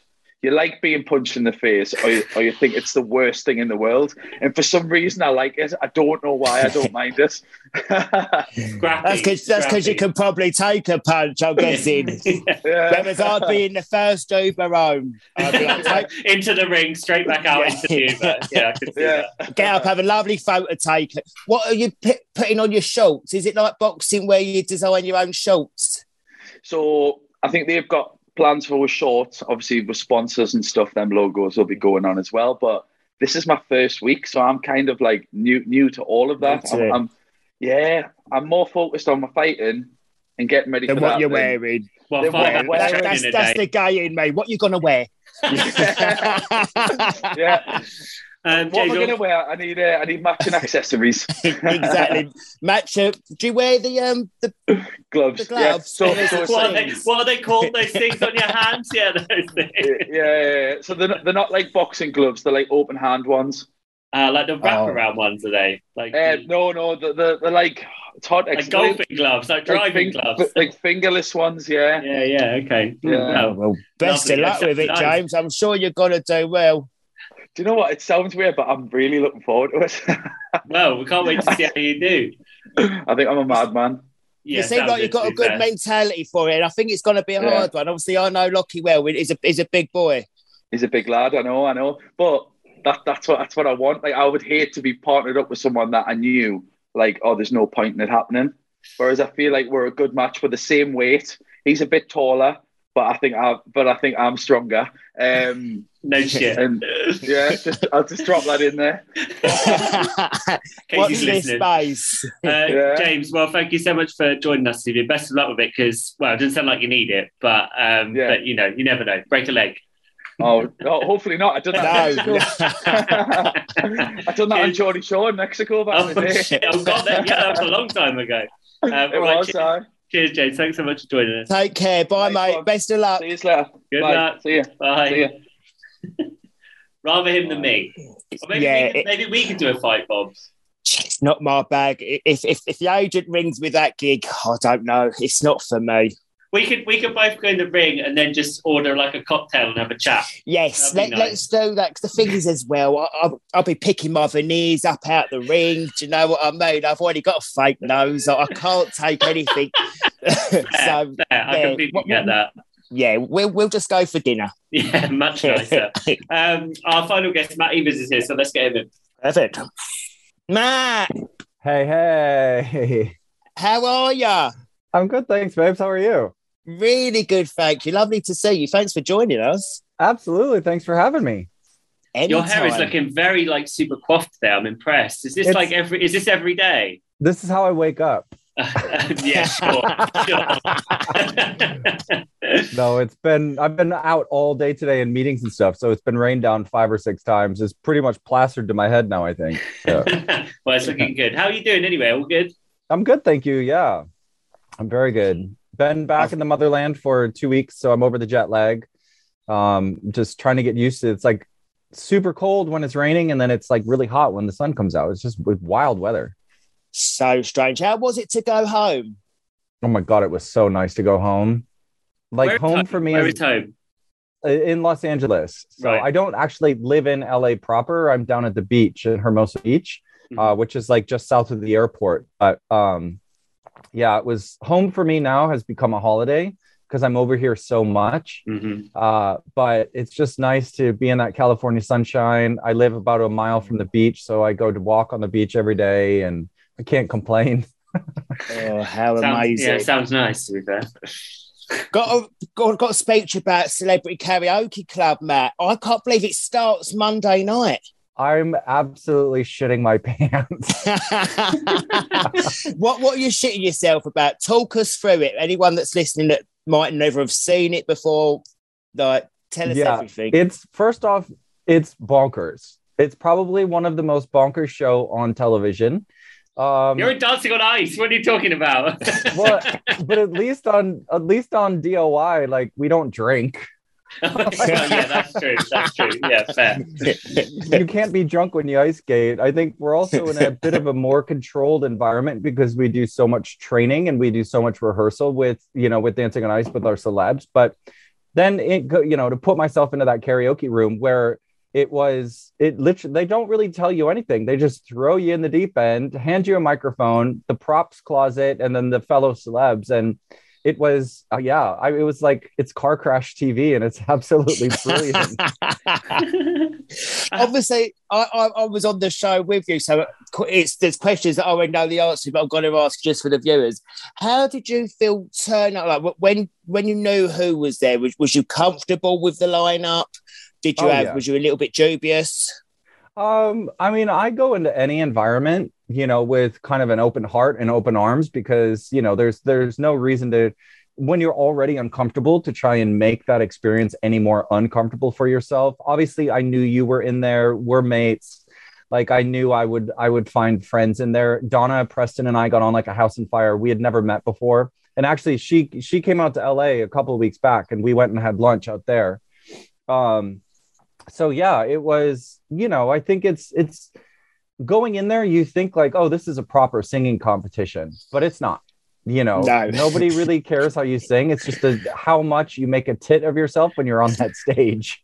Speaker 5: You like being punched in the face, or you, or you think it's the worst thing in the world. And for some reason, I like it. I don't know why. I don't mind it.
Speaker 2: Scrappy.
Speaker 3: That's because that's because you can probably take a punch. I'm guessing.
Speaker 2: Yeah.
Speaker 3: Whereas I'd be in the first Uber home. Like, take,
Speaker 2: into the ring, straight back out
Speaker 3: Yeah.
Speaker 2: into the Uber. Yeah, I can see
Speaker 5: Yeah.
Speaker 2: that.
Speaker 3: get up, have a lovely photo taken. What are you p- putting on your shorts? Is it like boxing where you design your own shorts?
Speaker 5: So I think they've got plans for shorts. Obviously, with sponsors and stuff, them logos will be going on as well. But this is my first week, so I'm kind of like new new to all of that. I'm. I'm- yeah, I'm more focused on my fighting and getting ready
Speaker 3: Than
Speaker 5: for
Speaker 3: what
Speaker 5: that
Speaker 3: you're
Speaker 5: than-
Speaker 3: wearing.
Speaker 2: Well,
Speaker 5: Then
Speaker 2: five
Speaker 5: what-
Speaker 2: hours
Speaker 5: what-
Speaker 3: That's, that's, that's the guy in me. What you gonna wear?
Speaker 5: yeah.
Speaker 2: Um,
Speaker 5: What am
Speaker 2: James,
Speaker 5: I going to wear? I need uh, I need matching accessories.
Speaker 3: exactly. Match up. Do you wear the um the
Speaker 5: gloves.
Speaker 3: The gloves.
Speaker 5: Yeah. So, so
Speaker 2: what, are they, what are they called? Those things on your hands? Yeah, those things.
Speaker 5: yeah, yeah, yeah. So they're not, they're not like boxing gloves. They're like open hand ones.
Speaker 2: Uh, like the wraparound ones, are they? Like,
Speaker 5: Uh,
Speaker 2: the-
Speaker 5: no, no, they're, they're, they're like it's hard to
Speaker 2: like golfing gloves, like
Speaker 5: Like
Speaker 2: driving
Speaker 5: fin-
Speaker 2: gloves.
Speaker 5: like fingerless ones. Yeah.
Speaker 2: yeah, yeah, okay.
Speaker 5: Yeah.
Speaker 3: Oh,
Speaker 2: Well,
Speaker 3: well, best
Speaker 2: Lovely.
Speaker 3: of luck with it, James. I'm sure you're gonna do well.
Speaker 5: Do you know what? It sounds weird, but I'm really looking forward to it.
Speaker 2: well, we can't wait to see how you do.
Speaker 5: I think I'm a madman.
Speaker 2: Yeah,
Speaker 3: you seem like you've got a good
Speaker 2: fair.
Speaker 3: mentality for it. I think it's going to be a
Speaker 5: Yeah.
Speaker 3: hard one. Obviously, I know Lockie well. He's a he's a big boy.
Speaker 5: He's a big lad. I know. I know. But that that's what that's what I want. Like I would hate to be partnered up with someone that I knew. Like oh, there's no point in it happening. Whereas I feel like we're a good match for the same weight. He's a bit taller, but I think I but I think I'm stronger. Um,
Speaker 2: No shit.
Speaker 5: and yeah, just, I'll just drop that in there.
Speaker 3: What's
Speaker 2: he's
Speaker 3: this space?
Speaker 2: Uh,
Speaker 5: Yeah.
Speaker 2: James, well, thank you so much for joining us, Stevie. Best of luck with it because, well, it doesn't sound like you need it, but um,
Speaker 5: Yeah.
Speaker 2: but you know, you never know. Break a leg.
Speaker 5: Oh, oh hopefully not. I done that. in
Speaker 3: No.
Speaker 5: Mexico. I done that on Geordie Shore in Mexico back
Speaker 2: Oh,
Speaker 5: in the day.
Speaker 2: shit. oh God, that, yeah, that was a long time ago. Um,
Speaker 5: It
Speaker 2: all right,
Speaker 5: was.
Speaker 2: Cheers, James. Thanks so much for joining us.
Speaker 3: Take care. Bye,
Speaker 5: Nice
Speaker 3: mate.
Speaker 5: one.
Speaker 3: Best of luck.
Speaker 5: see you later.
Speaker 2: Good
Speaker 5: Bye.
Speaker 2: luck.
Speaker 5: See you.
Speaker 2: Bye.
Speaker 5: See ya.
Speaker 2: Rather him than me. Or maybe,
Speaker 3: Yeah,
Speaker 2: we could,
Speaker 3: it-
Speaker 2: maybe we could do a fight, Bob.
Speaker 3: It's not my bag. If if if the agent rings with that gig, I don't know. It's not for me.
Speaker 2: We could we could both go in the ring and then just order like a cocktail and have a chat.
Speaker 3: Yes, let,
Speaker 2: be
Speaker 3: let's do that. 'Cause the thing is, as well, I, I'll, I'll be picking my veneers up out the ring. Do you know what I mean? I've already got a fake nose. I I can't take anything. so
Speaker 2: Fair. I
Speaker 3: yeah,
Speaker 2: completely
Speaker 3: what-
Speaker 2: get that.
Speaker 3: yeah, we'll we'll just go for dinner.
Speaker 2: Yeah, much nicer. um, our final guest, Matt Evers, is here, so let's get him in.
Speaker 3: Perfect. Matt,
Speaker 6: Hey, hey.
Speaker 3: how are ya?
Speaker 6: I'm good, thanks, babes. How are you?
Speaker 3: Really good, thank you. Lovely to see you. Thanks for joining us.
Speaker 6: Absolutely. Thanks for having me.
Speaker 2: Your hair is looking very like super coiffed there. I'm impressed. Is this
Speaker 6: It's-
Speaker 2: like every? Is this every day?
Speaker 6: This is how I wake up.
Speaker 2: yeah, sure, sure.
Speaker 6: No, it's been, I've been out all day today in meetings and stuff. So it's been rained down five or six times. It's pretty much plastered to my head now, I think. So,
Speaker 2: well, it's looking good. How are you doing anyway? All good?
Speaker 6: I'm good. Thank you. Yeah. I'm very good. Been back in the motherland for two weeks. So I'm over the jet lag. Um, just trying to get used to it. It's like super cold when it's raining and then it's like really hot when the sun comes out. It's just with wild weather.
Speaker 3: So strange. How was it to go home?
Speaker 6: Oh my god, it was so nice to go home. Like
Speaker 2: Where is
Speaker 6: home for me
Speaker 2: Where
Speaker 6: is
Speaker 2: is home?
Speaker 6: in Los Angeles. So
Speaker 2: Right.
Speaker 6: I don't actually live in LA proper. I'm down at the beach in Hermosa Beach,
Speaker 2: Mhm.
Speaker 6: uh, which is like just south of the airport. But um, yeah, it was home for me now has become a holiday because I'm over here so much.
Speaker 2: Mhm.
Speaker 6: Uh, but it's just nice to be in that California sunshine. I live about a mile from the beach, so I go to walk on the beach every day, and I can't complain.
Speaker 3: Oh, how
Speaker 2: Sounds,
Speaker 3: amazing!
Speaker 2: yeah, sounds nice to be fair.
Speaker 3: got a got, got a speech about celebrity karaoke club, Matt. I can't believe it starts Monday night.
Speaker 6: I'm absolutely shitting my pants.
Speaker 3: what what are you shitting yourself about? Talk us through it. Anyone that's listening that might never have seen it before, like tell us
Speaker 6: Yeah,
Speaker 3: everything.
Speaker 6: It's first off, it's bonkers. It's probably one of the most bonkers show on television. Um,
Speaker 2: You're dancing on ice. What are you talking about?
Speaker 6: well, but at least on at least on DOI, like we don't drink.
Speaker 2: Well, yeah, that's true. That's true. Yeah, fair.
Speaker 6: you can't be drunk when you ice skate. I think we're also in a bit of a more controlled environment because we do so much training and we do so much rehearsal with you know with dancing on ice with our celebs. But then it you know to put myself into that karaoke room where it was it literally they don't really tell you anything. They just throw you in the deep end, hand you a microphone, the props closet, and then the fellow celebs and. It was, uh, yeah. I, it was like it's car crash TV, and it's absolutely brilliant.
Speaker 3: Obviously, I, I, I was on the show with you, so it's there's questions that I already know the answer, but I'm going to ask just for the viewers. How did you feel turn up? Like when when you knew who was there, was, was you comfortable with the lineup? Did you
Speaker 6: Oh,
Speaker 3: have?
Speaker 6: yeah.
Speaker 3: Was you a little bit dubious?
Speaker 6: Um, I mean, I go into any environment, you know, with kind of an open heart and open arms because, you know, there's there's no reason to when you're already uncomfortable to try and make that experience any more uncomfortable for yourself. Obviously, I knew you were in there, we're mates. Like I knew I would I would find friends in there. Donna Preston and I got on like a house on fire. We had never met before. And actually she she came out to LA a couple of weeks back and we went and had lunch out there. Um so yeah it was you know i think it's it's going in there you think like oh this is a proper singing competition but it's not you know
Speaker 3: No.
Speaker 6: nobody really cares how you sing it's just a, how much you make a tit of yourself when you're on that stage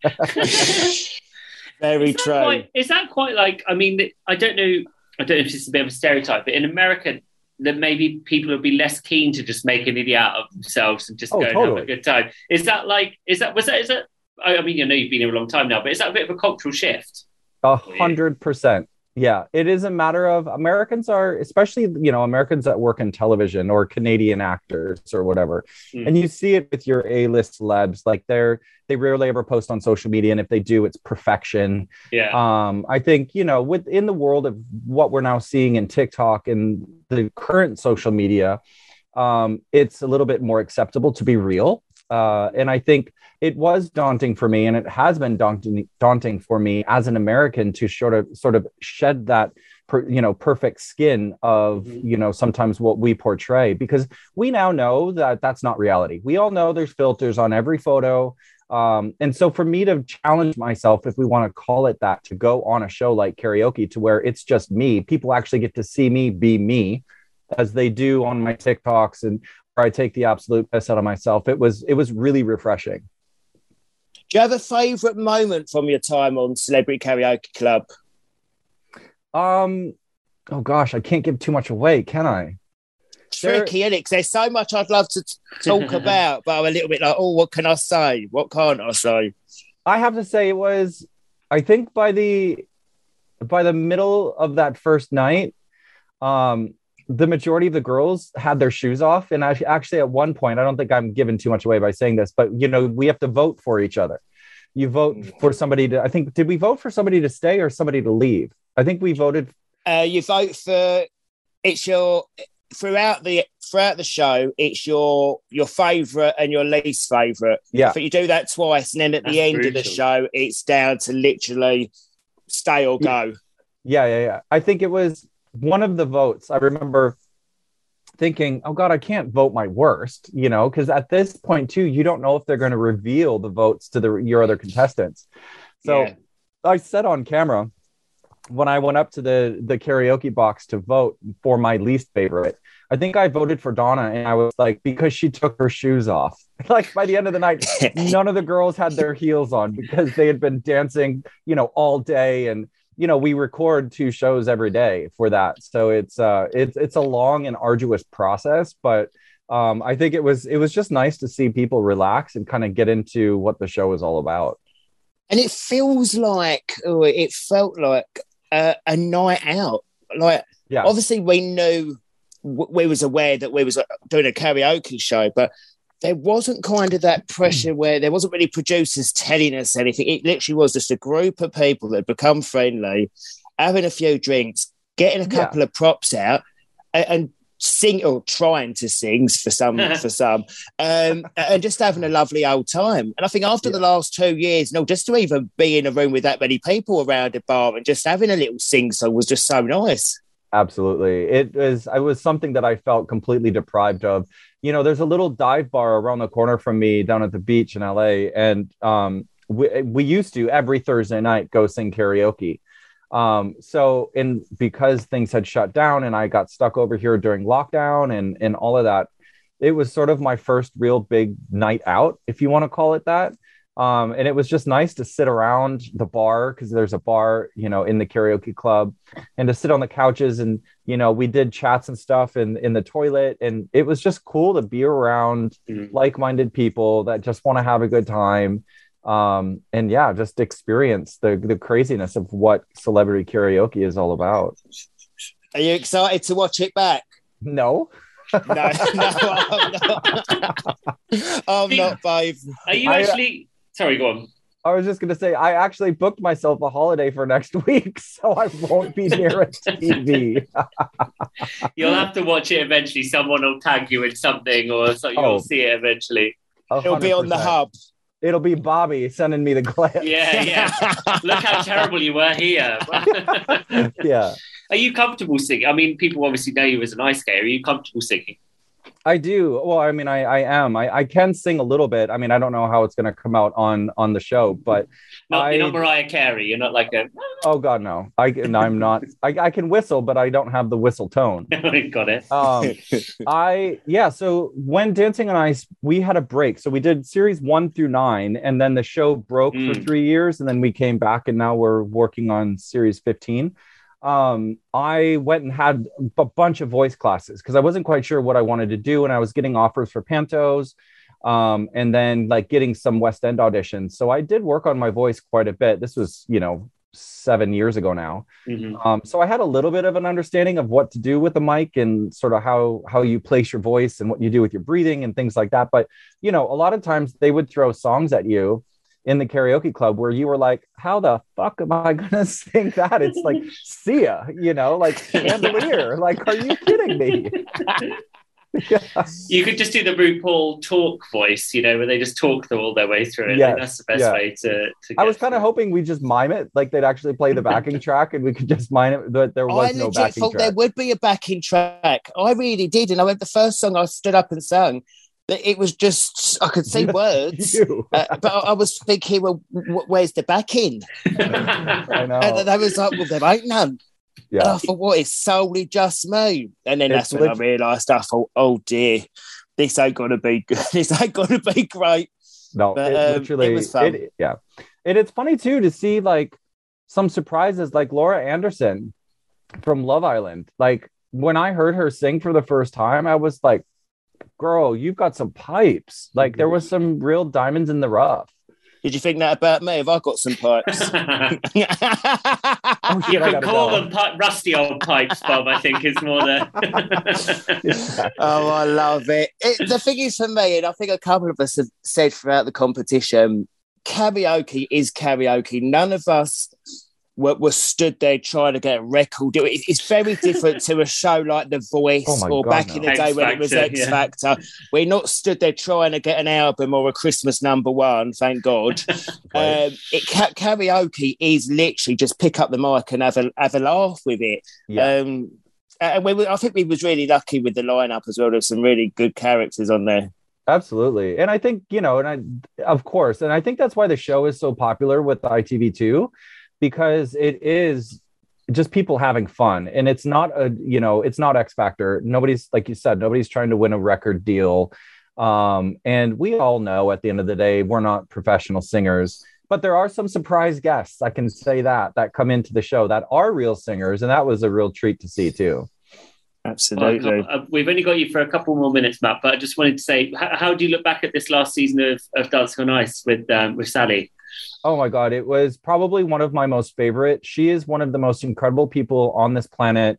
Speaker 3: Very
Speaker 2: is
Speaker 3: true.
Speaker 2: Quite, is that quite like? I mean, I don't know. I don't know if this is a bit of a stereotype, but in America, that maybe people would be less keen to just make an idiot out of themselves and just
Speaker 6: Oh,
Speaker 2: go and have a good time. Is that like? Is that was that? Is that? I I mean, I know you've been here a long time now, but is that a bit of a cultural shift?
Speaker 6: A hundred percent. Yeah, it is a matter of Americans are, especially you know, Americans that work in television or Canadian actors or whatever,
Speaker 2: Mm.
Speaker 6: and you see it with your A-list celebs. Like they're they rarely ever post on social media, and if they do, it's perfection.
Speaker 2: Yeah.
Speaker 6: Um, I think you know, within the world of what we're now seeing in TikTok and the current social media, um, it's a little bit more acceptable to be real. Uh, and I think it was daunting for me, and it has been daunting daunting for me as an American to sort of sort of shed that per, you know perfect skin of
Speaker 2: Mhm.
Speaker 6: you know sometimes what we portray because we now know that that's not reality. We all know there's filters on every photo. Um, and so for me to challenge myself, if we want to call it that, to go on a show like karaoke to where it's just me, people actually get to see me be me as they do on my TikToks and I take the absolute piss out of myself. It was it was really refreshing.
Speaker 3: Do you have a favourite moment from your time on Celebrity Karaoke Club?
Speaker 6: Um oh gosh, I can't give too much away, can I?
Speaker 3: Tricky? 'Cause there's so much I'd love to t- talk about, but I'm a little bit like, oh, what can I say? What can't I say?
Speaker 6: I have to say it was I think by the by the middle of that first night, um, the majority of the girls had their shoes off. And I, actually, at one point, I don't think I'm giving too much away by saying this, but you know, we have to vote for each other. You vote for somebody to. I think did we vote for somebody to stay or somebody to leave? I think we voted.
Speaker 3: Uh, you vote for it's your throughout the throughout the show. It's your your favourite and your least favourite.
Speaker 6: Yeah,
Speaker 3: But you do that twice, and then at
Speaker 2: That's
Speaker 3: the end of the show, it's down to literally stay or go.
Speaker 6: Yeah, yeah, yeah. I think it was one of the votes. I remember thinking, "Oh God, I can't vote my worst," you know, because at this point too, you don't know if they're going to reveal the votes to the your other contestants. So
Speaker 3: Yeah.
Speaker 6: I said on camera, when I went up to the the karaoke box to vote for my least favorite, I think I voted for Donna, and I was like, because she took her shoes off. Like by the end of the night, none of the girls had their heels on because they had been dancing, you know, all day. And you know, we record two shows every day for that, so it's uh, it's it's a long and arduous process, but. Um, I think it was it was just nice to see people relax and kind of get into what the show is all about.
Speaker 3: And it feels like oh, it felt like a, a night out. Like
Speaker 6: Yeah.
Speaker 3: obviously we knew we was aware that we was doing a karaoke show, but there wasn't kind of that pressure where there wasn't really producers telling us anything. It literally was just a group of people that had become friendly, having a few drinks, getting a
Speaker 6: Yeah.
Speaker 3: couple of props out, and, and sing or trying to sing for some for some, um, and just having a lovely old time. And I think after the last two years, no, just to even be in a room with that many people around a bar and just having a little sing song was just so nice.
Speaker 6: Absolutely. It was it was something that I felt completely deprived of. You know, there's a little dive bar around the corner from me down at the beach in LA and um we, we used to every Thursday night go sing karaoke. Um so and because things had shut down and I got stuck over here during lockdown and and all of that, it was sort of my first real big night out, if you want to call it that. Um, and it was just nice to sit around the bar because there's a bar, you know, in the karaoke club and to sit on the couches and you know we did chats and stuff in in the toilet and it was just cool to be around
Speaker 2: Mhm.
Speaker 6: like-minded people that just want to have a good time um and yeah just experience the the craziness of what celebrity karaoke is all about
Speaker 3: Are you excited to watch it back?
Speaker 6: no
Speaker 3: No, no, I'm not. I'm not, babe.
Speaker 2: Are you
Speaker 6: I, uh,
Speaker 2: actually? Sorry, go on.
Speaker 6: i was just going to say i actually booked myself a holiday for next week so i won't be near a tv
Speaker 2: You'll have to watch it eventually. Someone will tag you in something, or so you'll
Speaker 6: Oh.
Speaker 2: see it eventually.
Speaker 3: It'll be on the hub.
Speaker 6: it'll be bobby sending me the glance
Speaker 2: Yeah, yeah. Look how terrible you were here.
Speaker 6: yeah
Speaker 2: Are you comfortable singing? I mean, people obviously know you as an ice skater. Are you comfortable singing?
Speaker 6: I do. Well, I mean, I, I am. I, I can sing a little bit. I mean, I don't know how it's going to come out on on the show, but
Speaker 2: Not,
Speaker 6: I-
Speaker 2: You're not Mariah Carey. You're not like a.
Speaker 6: oh god, no. I no, I'm not. I, I can whistle, but I don't have the whistle tone.
Speaker 2: Got it.
Speaker 6: Um, I yeah. So when Dancing on Ice, we had a break. So we did series one through nine, and then the show broke for
Speaker 2: Mm.
Speaker 6: three years, and then we came back, and now we're working on series fifteen. Um, I went and had a bunch of voice classes because I wasn't quite sure what I wanted to do, and I was getting offers for pantos, um, and then like getting some West End auditions. So I did work on my voice quite a bit. This was you know seven years ago now.
Speaker 2: Mhm.
Speaker 6: Um, so I had a little bit of an understanding of what to do with the mic and sort of how how you place your voice and what you do with your breathing and things like that. But you know, a lot of times they would throw songs at you in the karaoke club where you were like, "How the fuck am I gonna sing that?" It's like Sia, you know, like Chandelier. like, are you kidding me? Yeah.
Speaker 2: You could just do the RuPaul talk voice, you know, where they just talk through all their way through it. I
Speaker 6: Yes,
Speaker 2: that's the best
Speaker 6: yeah.
Speaker 2: way to. to
Speaker 6: I was kind of hoping we just mime it, like they'd actually play the backing track and we could just mime it, but there
Speaker 3: I
Speaker 6: was no
Speaker 3: legit
Speaker 6: backing
Speaker 3: thought there would be a backing track. I really did. And I went the first song I stood up and sang, that it was just, I could say words. Uh, but I I was thinking, well, where's the backing?
Speaker 6: I know.
Speaker 3: And they was like, well, there ain't none. And
Speaker 6: Yeah.
Speaker 3: I thought, what? It's solely just me. And then
Speaker 6: It's
Speaker 3: that's when I realised, I thought, oh dear, this ain't gonna be good. This ain't gonna be great.
Speaker 6: No,
Speaker 3: But,
Speaker 6: it
Speaker 3: um,
Speaker 6: literally,
Speaker 3: it was fun.
Speaker 6: it- yeah. And it's funny too to see like some surprises, like Laura Anderson from Love Island. Like when I heard her sing for the first time, I was like, "Girl, you've got some pipes." Like there was some real diamonds in the rough.
Speaker 3: Did you think that about me? Have I got some pipes?
Speaker 6: Oh,
Speaker 2: you
Speaker 6: shit, I
Speaker 2: can call them pi- rusty old pipes, Bob. I think is more the.
Speaker 3: Oh, I love it. it. The thing is for me, and I think a couple of us have said throughout the competition, karaoke is karaoke. None of us were, were stood there trying to get a record. It- It's very different to a show like The Voice
Speaker 6: Oh
Speaker 3: or
Speaker 6: God,
Speaker 3: back
Speaker 6: no.
Speaker 3: in the day
Speaker 2: X
Speaker 3: when it was X
Speaker 2: yeah.
Speaker 3: Factor. We're not stood there trying to get an album or a Christmas number one, thank God.
Speaker 6: Right.
Speaker 3: Um, it karaoke is literally just pick up the mic and have a have a laugh with it.
Speaker 6: Yeah.
Speaker 3: Um, and we, I think we was really lucky with the lineup as well. There's some really good characters on there.
Speaker 6: Absolutely. And I think, you know, and I, of course, and I think that's why the show is so popular with ITV2 because it is just people having fun. And it's not a you know it's not x factor. Nobody's like you said nobody's trying to win a record deal. Um, and we all know at the end of the day we're not professional singers but there are some surprise guests i can say that that come into the show that are real singers. And that was a real treat to see too.
Speaker 3: Absolutely.
Speaker 2: Well, we've only got you for a couple more minutes matt but i just wanted to say how, how do you look back at this last season of, of dancing on ice with um, with sally
Speaker 6: Oh my God. It was probably one of my most favorite. She is one of the most incredible people on this planet.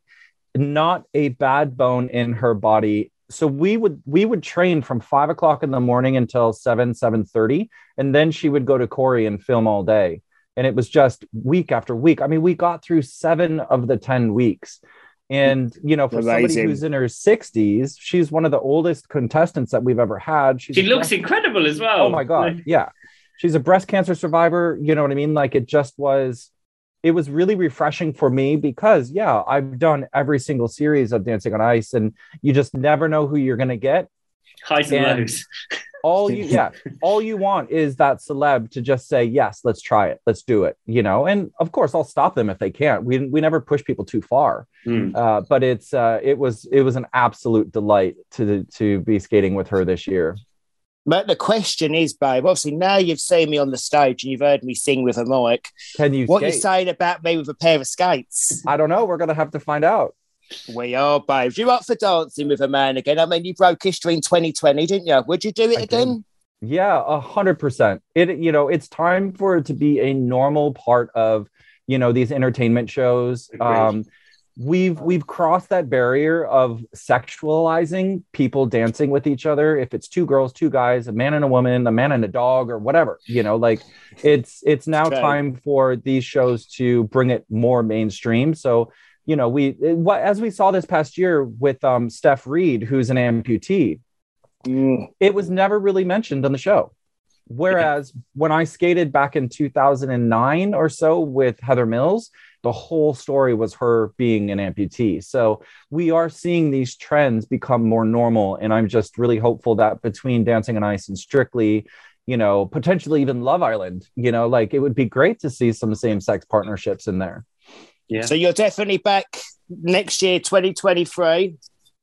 Speaker 6: Not a bad bone in her body. So we would we would train from five o'clock in the morning until seven, seven thirty. And then she would go to Corrie and film all day. And it was just week after week. I mean, we got through seven of the 10 weeks. And you know, for Amazing. somebody who's in her 60s, she's one of the oldest contestants that we've ever had. She's
Speaker 2: she looks incredible as well.
Speaker 6: Oh my god, yeah she's a breast cancer survivor. You know what I mean? Like it just was, it was really refreshing for me because, yeah, I've done every single series of Dancing on Ice and you just never know who you're going to get.
Speaker 2: Highs and, and lows.
Speaker 6: all you, yeah, all you want is that celeb to just say, yes, let's try it. Let's do it, you know? And of course, I'll stop them if they can't. We, we never push people too far. Mm. Uh, but it's, uh, it was, it was an absolute delight to, to be skating with her this year.
Speaker 3: But the question is, babe, obviously now you've seen me on the stage and you've heard me sing with a mic.
Speaker 6: Can you
Speaker 3: What skate? you saying about me with a pair of skates?
Speaker 6: I don't know. We're gonna have to find out.
Speaker 3: We are, babe. You up for dancing with a man again? I mean, you broke history in 2020, didn't you? Would you do it I again?
Speaker 6: Did. Yeah, a hundred percent. It you know, it's time for it to be a normal part of you know these entertainment shows. Agreed. Um we've we've crossed that barrier of sexualizing people dancing with each other if it's two girls two guys a man and a woman a man and a dog or whatever you know like it's it's now okay. time for these shows to bring it more mainstream so you know we what as we saw this past year with um Stef Reid who's an amputee mm. it was never really mentioned on the show whereas when i skated back in 2009 or so with heather mills the whole story was her being an amputee. So we are seeing these trends become more normal. And I'm just really hopeful that between Dancing on Ice and Strictly, you know, potentially even Love Island, you know, like it would be great to see some same sex partnerships in there.
Speaker 3: Yeah. So you're definitely back next year, 2023.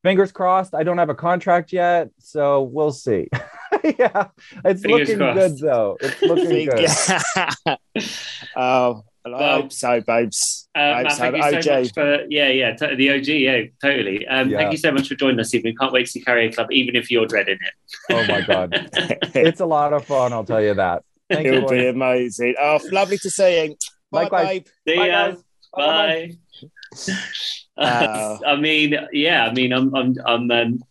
Speaker 6: Fingers crossed. I don't have a contract yet, so we'll see. yeah, it's Fingers looking crossed. good though. It's looking good.
Speaker 3: oh, well, I hope so, babes.
Speaker 2: Matt, thank you OJ. so much for yeah, yeah, t- the OG, yeah, totally. Um, yeah. Thank you so much for joining us, Stephen. Can't wait to see Karaoke Club, even if you're dreading it.
Speaker 6: oh my god, it's a lot of fun. I'll tell you that.
Speaker 3: Thank It'll you, be amazing. Oh, lovely to see you. Bye,
Speaker 2: Likewise. babe. See Bye, ya. Guys. Bye. Bye. Uh, I mean, yeah, I mean, I'm, I'm, I'm. Um,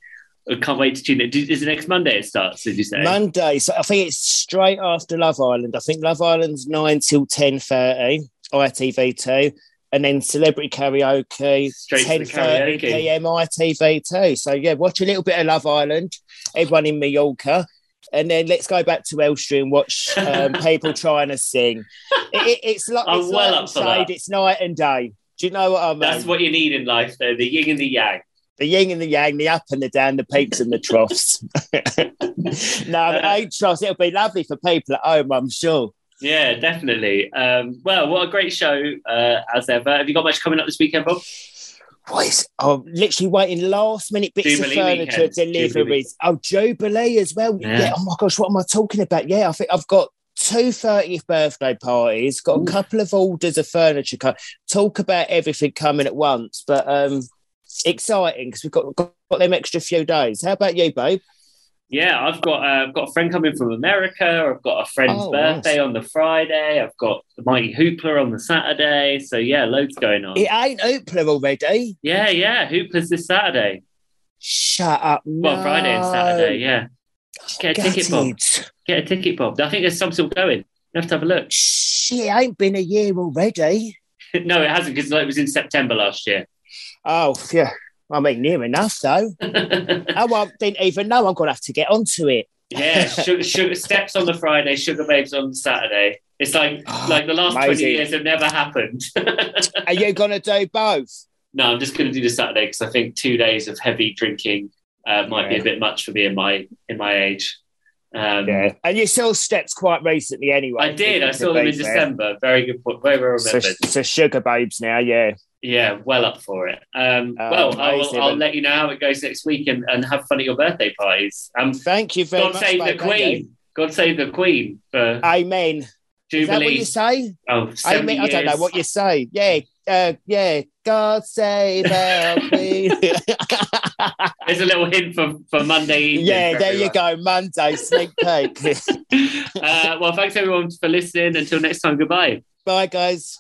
Speaker 2: I can't wait to tune it. Is it next Monday it starts? Did you say
Speaker 3: Monday? So I think it's straight after Love Island. I think Love Island's nine till ten thirty. ITV2, and then Celebrity Karaoke, 10.30 p.m. ITV2. So, yeah, watch a little bit of Love Island, everyone in Mallorca, and then let's go back to Elstree and watch um, people trying to sing. It, it's like, it's, well like shade, it's night and day. Do you know what I mean?
Speaker 2: That's what you need in life, though the yin and the yang.
Speaker 3: The yin and the yang, the up and the down, the peaks and the troughs. no, I trust it'll be lovely for people at home, I'm sure.
Speaker 2: Yeah, definitely. Um, well, what a great show uh, as ever. Have you got much coming up this weekend, Bob?
Speaker 3: What I'm literally waiting last minute bits Jubilee of furniture weekend. deliveries. Jubilee. Oh, Jubilee as well. Yeah. yeah. Oh my gosh, what am I talking about? Yeah, I think I've got two 30th birthday parties, got Ooh. a couple of orders of furniture. Talk about everything coming at once, but um, exciting because we've got, got, them extra few days. How about you, babe?
Speaker 2: yeah, I've got uh, I've got a friend coming from America. I've got a friend's oh, birthday nice. on the Friday. I've got the Mighty Hoopla on the Saturday. So yeah, loads going on.
Speaker 3: It ain't Hoopla already.
Speaker 2: Yeah, yeah, Hoopla's this Saturday.
Speaker 3: Shut up!
Speaker 2: Well, no. Friday and Saturday. Yeah, get a ticket, Bob. Get a ticket, Bob. I think there's some still going. You have to have a look.
Speaker 3: Shit, it ain't been a year already.
Speaker 2: no, it hasn't because it was in September last year.
Speaker 3: Oh yeah. I mean, near enough though. oh, I didn't even know I'm going to have to get onto it.
Speaker 2: yeah, sugar, sugar, steps on the Friday, Sugababes on Saturday. It's like oh, like the last amazing. twenty years have never happened.
Speaker 3: Are you going to do both?
Speaker 2: No, I'm just going to do the Saturday because I think two days of heavy drinking uh, might yeah. be a bit much for me in my in my age. Um,
Speaker 3: Yeah, and you saw steps quite recently anyway.
Speaker 2: I did. I saw them in. December. Very good point. Very well
Speaker 3: So,
Speaker 2: remembered.
Speaker 3: so Sugababes now, yeah.
Speaker 2: Yeah, well up for it. Um,
Speaker 3: Oh,
Speaker 2: well, I'll. I'll let you know how it goes next week and, and have fun at your birthday parties. Um,
Speaker 3: Thank you very
Speaker 2: God
Speaker 3: much.
Speaker 2: save the
Speaker 3: mate, thank you.
Speaker 2: Queen. God save the Queen for
Speaker 3: Amen. Is that what
Speaker 2: Jubilee.
Speaker 3: you say?
Speaker 2: Oh, 70
Speaker 3: Amen. I don't know what you say. Yeah, uh, yeah. God save our Queen.
Speaker 2: There's a little hint for, for Monday evening.
Speaker 3: yeah, there you go. Monday sneak peek.
Speaker 2: uh, well, thanks everyone for listening. Until next time, goodbye.
Speaker 3: Bye, guys.